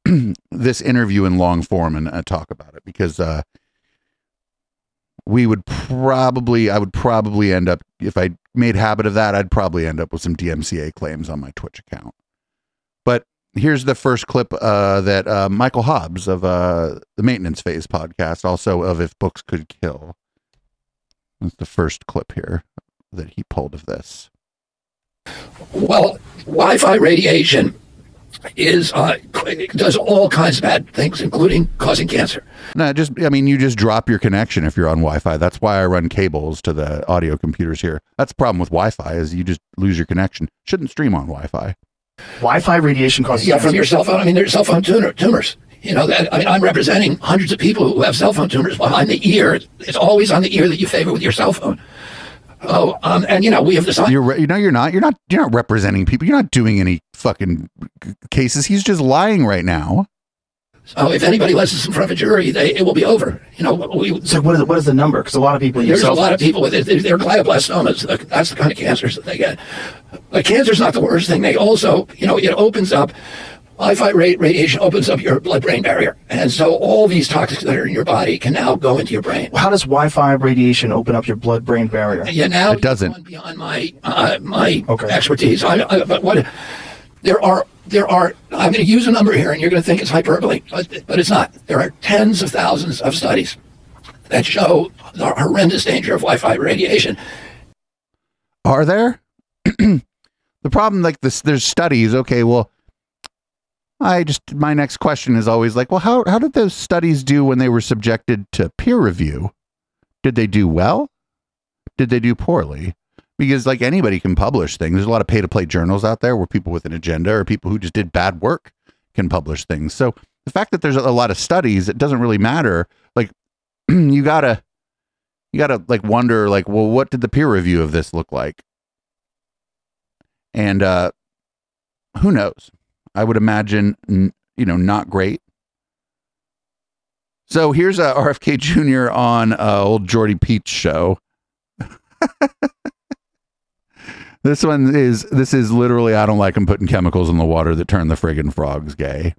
this interview in long form and uh, talk about it because uh, we would probably, I would probably end up if I made habit of that, I'd probably end up with some DMCA claims on my Twitch account. Here's the first clip uh, that uh, Michael Hobbs of uh, the Maintenance Phase podcast, also of If Books Could Kill. That's the first clip here that he pulled of this. Well, Wi-Fi radiation is uh, does all kinds of bad things, including causing cancer. No, just I mean, you just drop your connection if you're on Wi-Fi. That's why I run cables to the audio computers here. That's the problem with Wi-Fi is you just lose your connection. Shouldn't stream on Wi-Fi. Wi-Fi radiation causes yeah from your cell phone. I mean, there's cell phone tumor, tumors. You know that. I mean, I'm representing hundreds of people who have cell phone tumors behind the ear. It's always on the ear that you favor with your cell phone. Oh, um, and you know we have the You're re- you know you're not you're not you're not representing people. You're not doing any fucking cases. He's just lying right now. So if anybody lets us in front of a jury, they, it will be over. You know, we, so what is what is the number? Because a lot of people there's a lot of people with it. They're glioblastomas. That's the kind of cancers that they get. But cancer's not the worst thing. They also, you know, it opens up. Wi-Fi radiation opens up your blood-brain barrier, and so all these toxins that are in your body can now go into your brain. How does Wi-Fi radiation open up your blood-brain barrier? Yeah, now it doesn't. Beyond my uh, my okay. expertise, I, I, but what there are there are i'm going to use a number here and you're going to think it's hyperbole but, but it's not there are tens of thousands of studies that show the horrendous danger of wi-fi radiation Are there? the problem, like this, there's studies. Okay, well, I just my next question is always like, well, how how did those studies do when they were subjected to peer review? Did they do well? Did they do poorly? Because like anybody can publish things. There's a lot of pay to play journals out there where people with an agenda or people who just did bad work can publish things. So the fact that there's a lot of studies, it doesn't really matter. Like you gotta you gotta like wonder like, well, what did the peer review of this look like? And uh who knows? I would imagine, you know, not great. So here's uh, RFK Jr. on uh, old Jordy Pete's show. this one is this is literally I don't like them putting chemicals in the water that turn the friggin' frogs gay.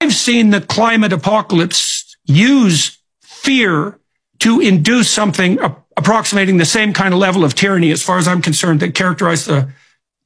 I've seen the climate apocalypse use fear to induce something approximating the same kind of level of tyranny, as far as I'm concerned, that characterized the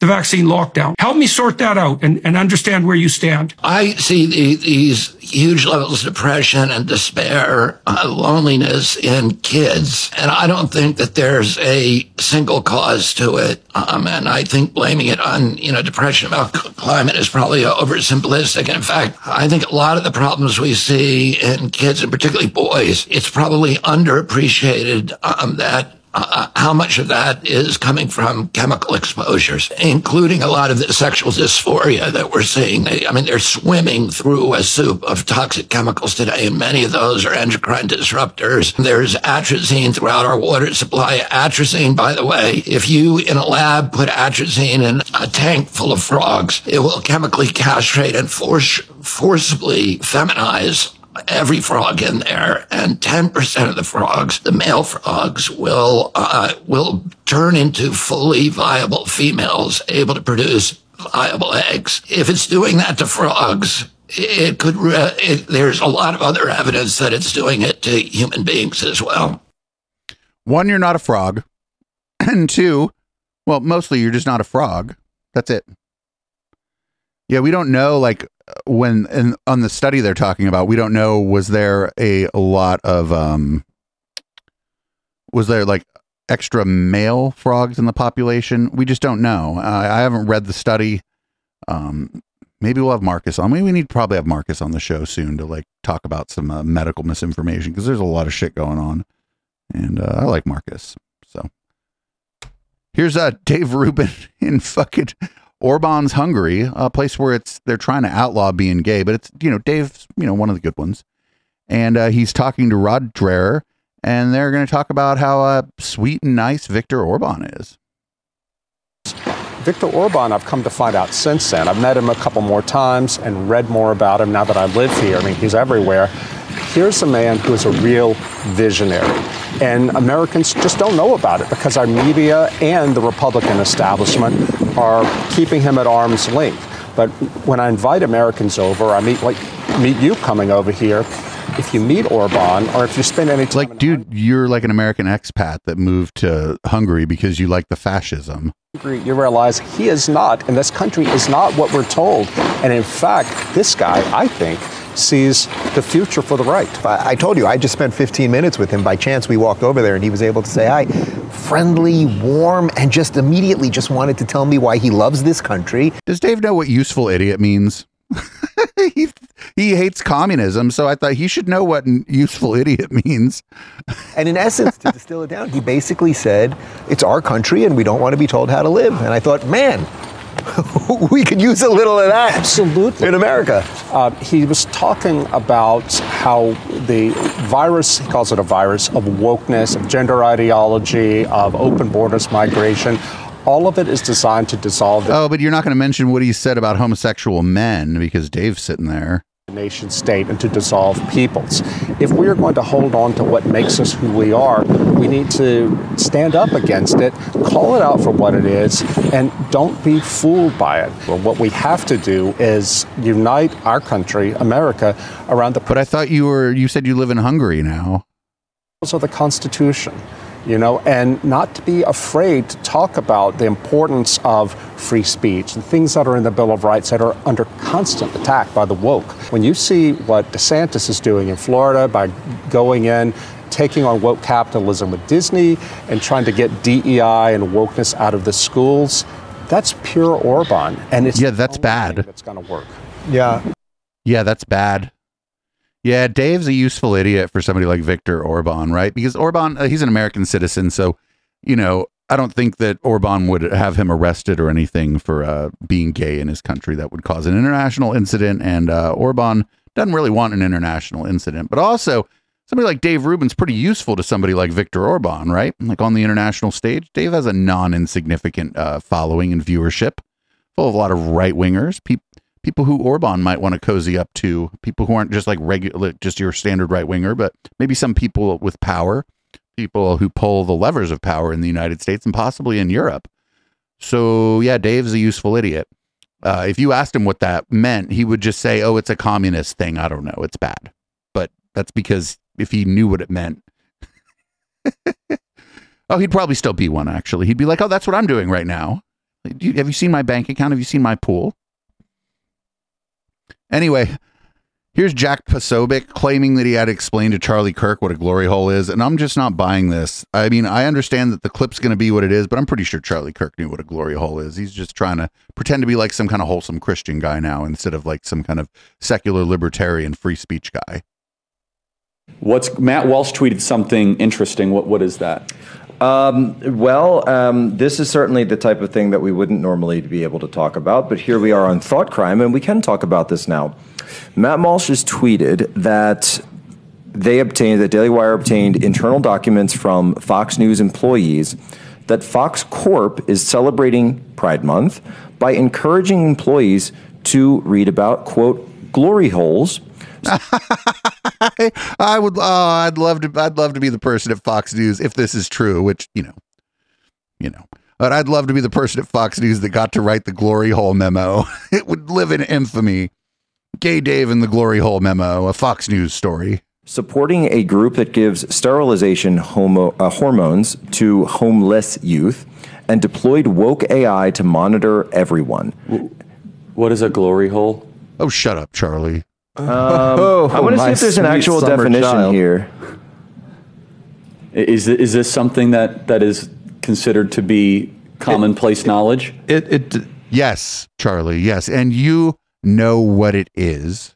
the vaccine lockdown. Help me sort that out and, and understand where you stand. I see the, these huge levels of depression and despair, uh, loneliness in kids, and I don't think that there's a single cause to it. Um, and I think blaming it on you know depression about climate is probably oversimplistic. And in fact, I think a lot of the problems we see in kids, and particularly boys, it's probably underappreciated um, that uh, how much of that is coming from chemical exposures, including a lot of the sexual dysphoria that we're seeing. I mean, they're swimming through a soup of toxic chemicals today, and many of those are endocrine disruptors. There's atrazine throughout our water supply. Atrazine, by the way, if you in a lab put atrazine in a tank full of frogs, it will chemically castrate and force, forcibly feminize every frog in there, and 10% of the frogs, the male frogs, will uh, will turn into fully viable females able to produce viable eggs. If it's doing that to frogs, it could. It, there's a lot of other evidence that it's doing it to human beings as well. One, you're not a frog, and two, well, mostly you're just not a frog. That's it. Yeah, we don't know like when and on the study they're talking about, we don't know was there a, a lot of um was there like extra male frogs in the population? We just don't know. I haven't read the study. Um maybe we'll have Marcus on. Maybe we need probably have Marcus on the show soon to like talk about some uh, medical misinformation because there's a lot of shit going on. And uh, I like Marcus. So here's uh Dave Rubin in fucking Orban's Hungary, a place where it's they're trying to outlaw being gay, but it's you know Dave's you know one of the good ones, and uh, he's talking to Rod Dreher, and they're going to talk about how uh, sweet and nice Viktor Orban is. Viktor Orban, I've come to find out since then. I've met him a couple more times and read more about him now that I live here. I mean, he's everywhere. Here's a man who is a real visionary. And Americans just don't know about it because our media and the Republican establishment are keeping him at arm's length. But when I invite Americans over, I meet like meet you coming over here. If you meet Orban, or if you spend any time, like, dude, you're like an American expat that moved to Hungary because you like the fascism. you realize he is not, and this country is not what we're told. And in fact, this guy, I think, sees the future for the right. I, I told you, I just spent 15 minutes with him. By chance, we walked over there and he was able to say hi. Friendly, warm, and just immediately just wanted to tell me why he loves this country. Does Dave know what useful idiot means? he, he hates communism, so I thought he should know what useful idiot means. And in essence, to distill it down, he basically said, It's our country and we don't want to be told how to live. And I thought, man, we could use a little of that. Absolutely. In America. Uh, he was talking about how the virus, he calls it a virus, of wokeness, of gender ideology, of open borders migration, all of it is designed to dissolve the Oh, but you're not going to mention what he said about homosexual men because Dave's sitting there. Nation state and to dissolve peoples. If we are going to hold on to what makes us who we are, we need to stand up against it, call it out for what it is, and don't be fooled by it. Well, what we have to do is unite our country, America, around the But I thought you were you said you live in Hungary now. of the Constitution. You know, and not to be afraid to talk about the importance of free speech and things that are in the Bill of Rights that are under constant attack by the woke. When you see what DeSantis is doing in Florida by going in taking on woke capitalism with Disney and trying to get DEI and wokeness out of the schools. That's pure Orban, and it's yeah, that's bad. That's going to work. Yeah. Yeah, that's bad. Yeah, Dave's a useful idiot for somebody like Viktor Orban, right? Because Orban, uh, he's an American citizen, so you know, I don't think that Orban would have him arrested or anything for uh, being gay in his country. That would cause an international incident, and uh, Orban doesn't really want an international incident. But also, somebody like Dave Rubin's pretty useful to somebody like Viktor Orban, right? Like on the international stage, Dave has a non-insignificant uh, following and viewership, full of a lot of right wingers, people people who Orban might want to cozy up to, people who aren't just like regular, just your standard right winger, but maybe some people with power, people who pull the levers of power in the United States and possibly in Europe. So yeah, Dave's a useful idiot. Uh, if you asked him what that meant, he would just say, "Oh, it's a communist thing. I don't know. It's bad." But that's because if he knew what it meant, oh, he'd probably still be one. Actually, he'd be like, "Oh, that's what I'm doing right now." Have you seen my bank account? Have you seen my pool? Anyway, here's Jack Posobiec claiming that he had explained to Charlie Kirk what a glory hole is, and I'm just not buying this. I mean, I understand that the clip's going to be what it is, but I'm pretty sure Charlie Kirk knew what a glory hole is. He's just trying to pretend to be like some kind of wholesome Christian guy now instead of like some kind of secular libertarian free speech guy. What's Matt Walsh tweeted something interesting. What what is that? Um, well, um, this is certainly the type of thing that we wouldn't normally be able to talk about, but here we are on Thought Crime, and we can talk about this now. Matt Walsh has tweeted that they obtained, that Daily Wire obtained internal documents from Fox News employees that Fox Corp is celebrating Pride Month by encouraging employees to read about, quote, glory holes. I would. Oh, I'd love to. I'd love to be the person at Fox News if this is true. Which you know, you know. But I'd love to be the person at Fox News that got to write the glory hole memo. it would live in infamy. Gay Dave and the glory hole memo, a Fox News story. supporting a group that gives sterilization homo, uh, hormones to homeless youth and deployed woke AI to monitor everyone. What is a glory hole? Oh, shut up, Charlie. Um, I want to see if there's an actual definition child. here. Is is this something that that is considered to be commonplace knowledge? It it yes, Charlie. Yes, and you know what it is.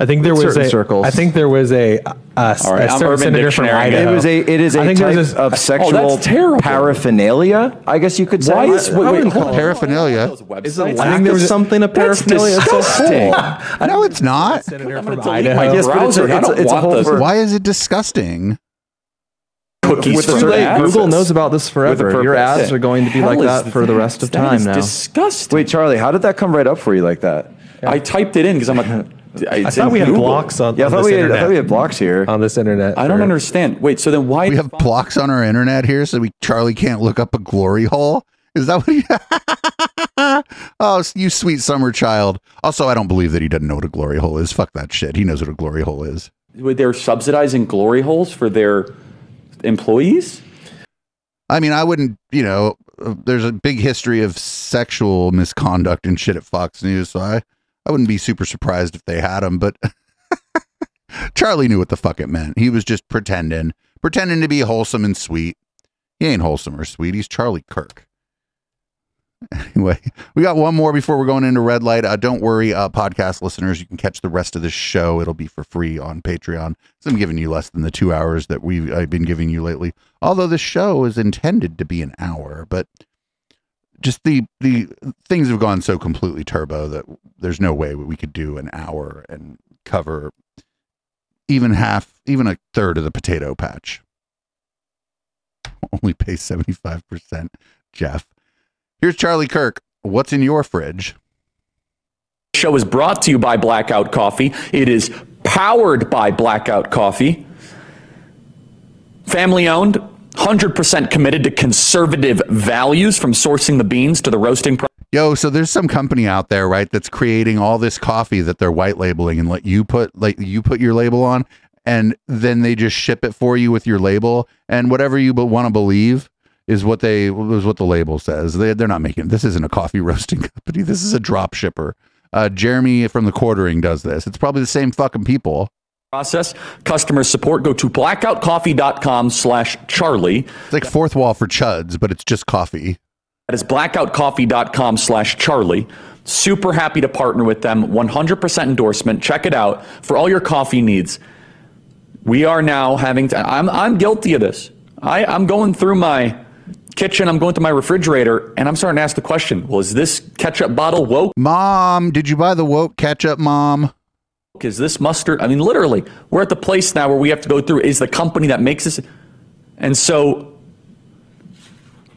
I think there was certain a. circles. I think there was a, a, a All right, I'm certain Urban senator from Dictionary. Idaho. It was a. It is a I think there type was a- of oh, sexual paraphernalia. I guess you could say. Why is- wait, wait, hold on. paraphernalia? Is the lack of something a paraphernalia? It's a disgusting. whole. No, it's not. Senator from delete Idaho. my Yes, but it's a- browser. I it's a- don't it's a want whole this. for- Why is it disgusting? Cookies With from the certain ads. Google knows about this forever. Your purpose. ads are going to be Hell like is that for the rest of that time is now. Disgusting. Wait, Charlie, how did that come right up for you like that? I typed it in because I'm a. I thought we had blocks on, Yeah, I on thought this we had- I internet. thought we had blocks here on this internet. I don't for- understand. Wait, so then why We have blocks on our internet here, so we Charlie can't look up a glory hole. Is that what? You, oh, you sweet summer child. Also, I don't believe that he doesn't know what a glory hole is. Fuck that shit. He knows what a glory hole is. they're subsidizing glory holes for their employees? I mean, I wouldn't. You know, uh, there's a big history of sexual misconduct and shit at Fox News, so I, I wouldn't be super surprised if they had him. But Charlie knew what the fuck it meant. He was just pretending, pretending to be wholesome and sweet. He ain't wholesome or sweet. He's Charlie Kirk. Anyway, we got one more before we're going into red light. Uh, don't worry, uh, podcast listeners, you can catch the rest of this show. It'll be for free on Patreon. So I'm giving you less than the two hours that we've I've been giving you lately. Although the show is intended to be an hour, but just the the things have gone so completely turbo that there's no way we could do an hour and cover even half, even a third of the potato patch. Only pay 75%, Jeff. Here's Charlie Kirk. What's in your fridge? show is brought to you by Blackout Coffee. It is powered by Blackout Coffee. Family owned, 100% committed to conservative values from sourcing the beans to the roasting process. Yo, so there's some company out there, right, that's creating all this coffee that they're white labeling and let you put like you put your label on and then they just ship it for you with your label and whatever you want to believe is what they is what the label says. They they're not making this isn't a coffee roasting company. This is a drop shipper. Uh, Jeremy from the quartering does this. It's probably the same fucking people. Process. Customer support go to blackoutcoffee.com slash charlie. It's like Fourthwall for chuds, but it's just coffee. that is blackoutcoffee.com slash charlie. Super happy to partner with them. 100% endorsement. Check it out for all your coffee needs. We are now having to i'm, I'm guilty of this. I, i'm going through my kitchen. I'm going through my refrigerator and i'm starting to ask the question well is this ketchup bottle woke? Mom, did you buy the woke ketchup, mom? Is this mustard? I mean, literally, we're at the place now where we have to go through is the company that makes this. And so,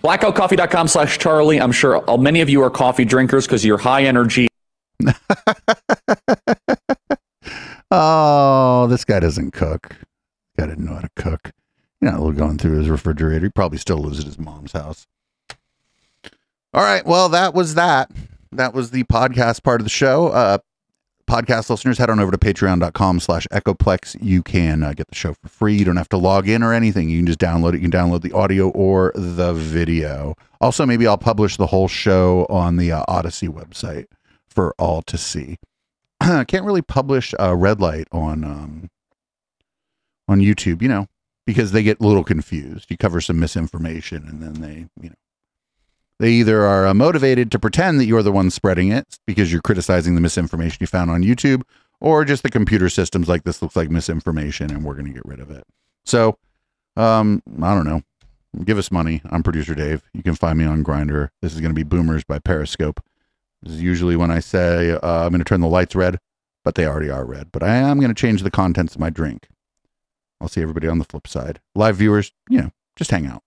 blackoutcoffee.com slash Charlie. I'm sure many of you are coffee drinkers because you're high energy. Oh, this guy doesn't cook. Guy didn't know how to cook. You know, going through his refrigerator. He probably still lives at his mom's house. All right. Well, that was that. That was the podcast part of the show. Uh, podcast listeners, head on over to patreon.com slash echoplex. You can uh, get the show for free. You don't have to log in or anything. You can just download it. You can download the audio or the video. Also, maybe I'll publish the whole show on the uh, Odysee website for all to see. I can't really publish uh, red light on um, on YouTube, you know, because they get a little confused. You cover some misinformation, and then they, you know, they either are uh, motivated to pretend that you're the one spreading it because you're criticizing the misinformation you found on YouTube, or just the computer systems like this looks like misinformation, and we're going to get rid of it. So, um, I don't know. Give us money. I'm producer Dave. You can find me on Grindr. This is going to be Boomers by Periscope. This is usually when I say uh, I'm going to turn the lights red, but they already are red. But I am going to change the contents of my drink. I'll see everybody on the flip side. Live viewers, you know, just hang out.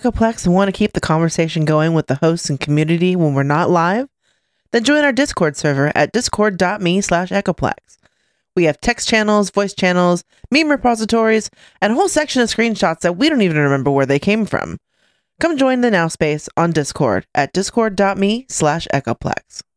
Echoplex and want to keep the conversation going with the hosts and community when we're not live? Then join our Discord server at discord.me slash Echoplex. We have text channels, voice channels, meme repositories, and a whole section of screenshots that we don't even remember where they came from. Come join the Now Space on Discord at discord.me slash Echoplex.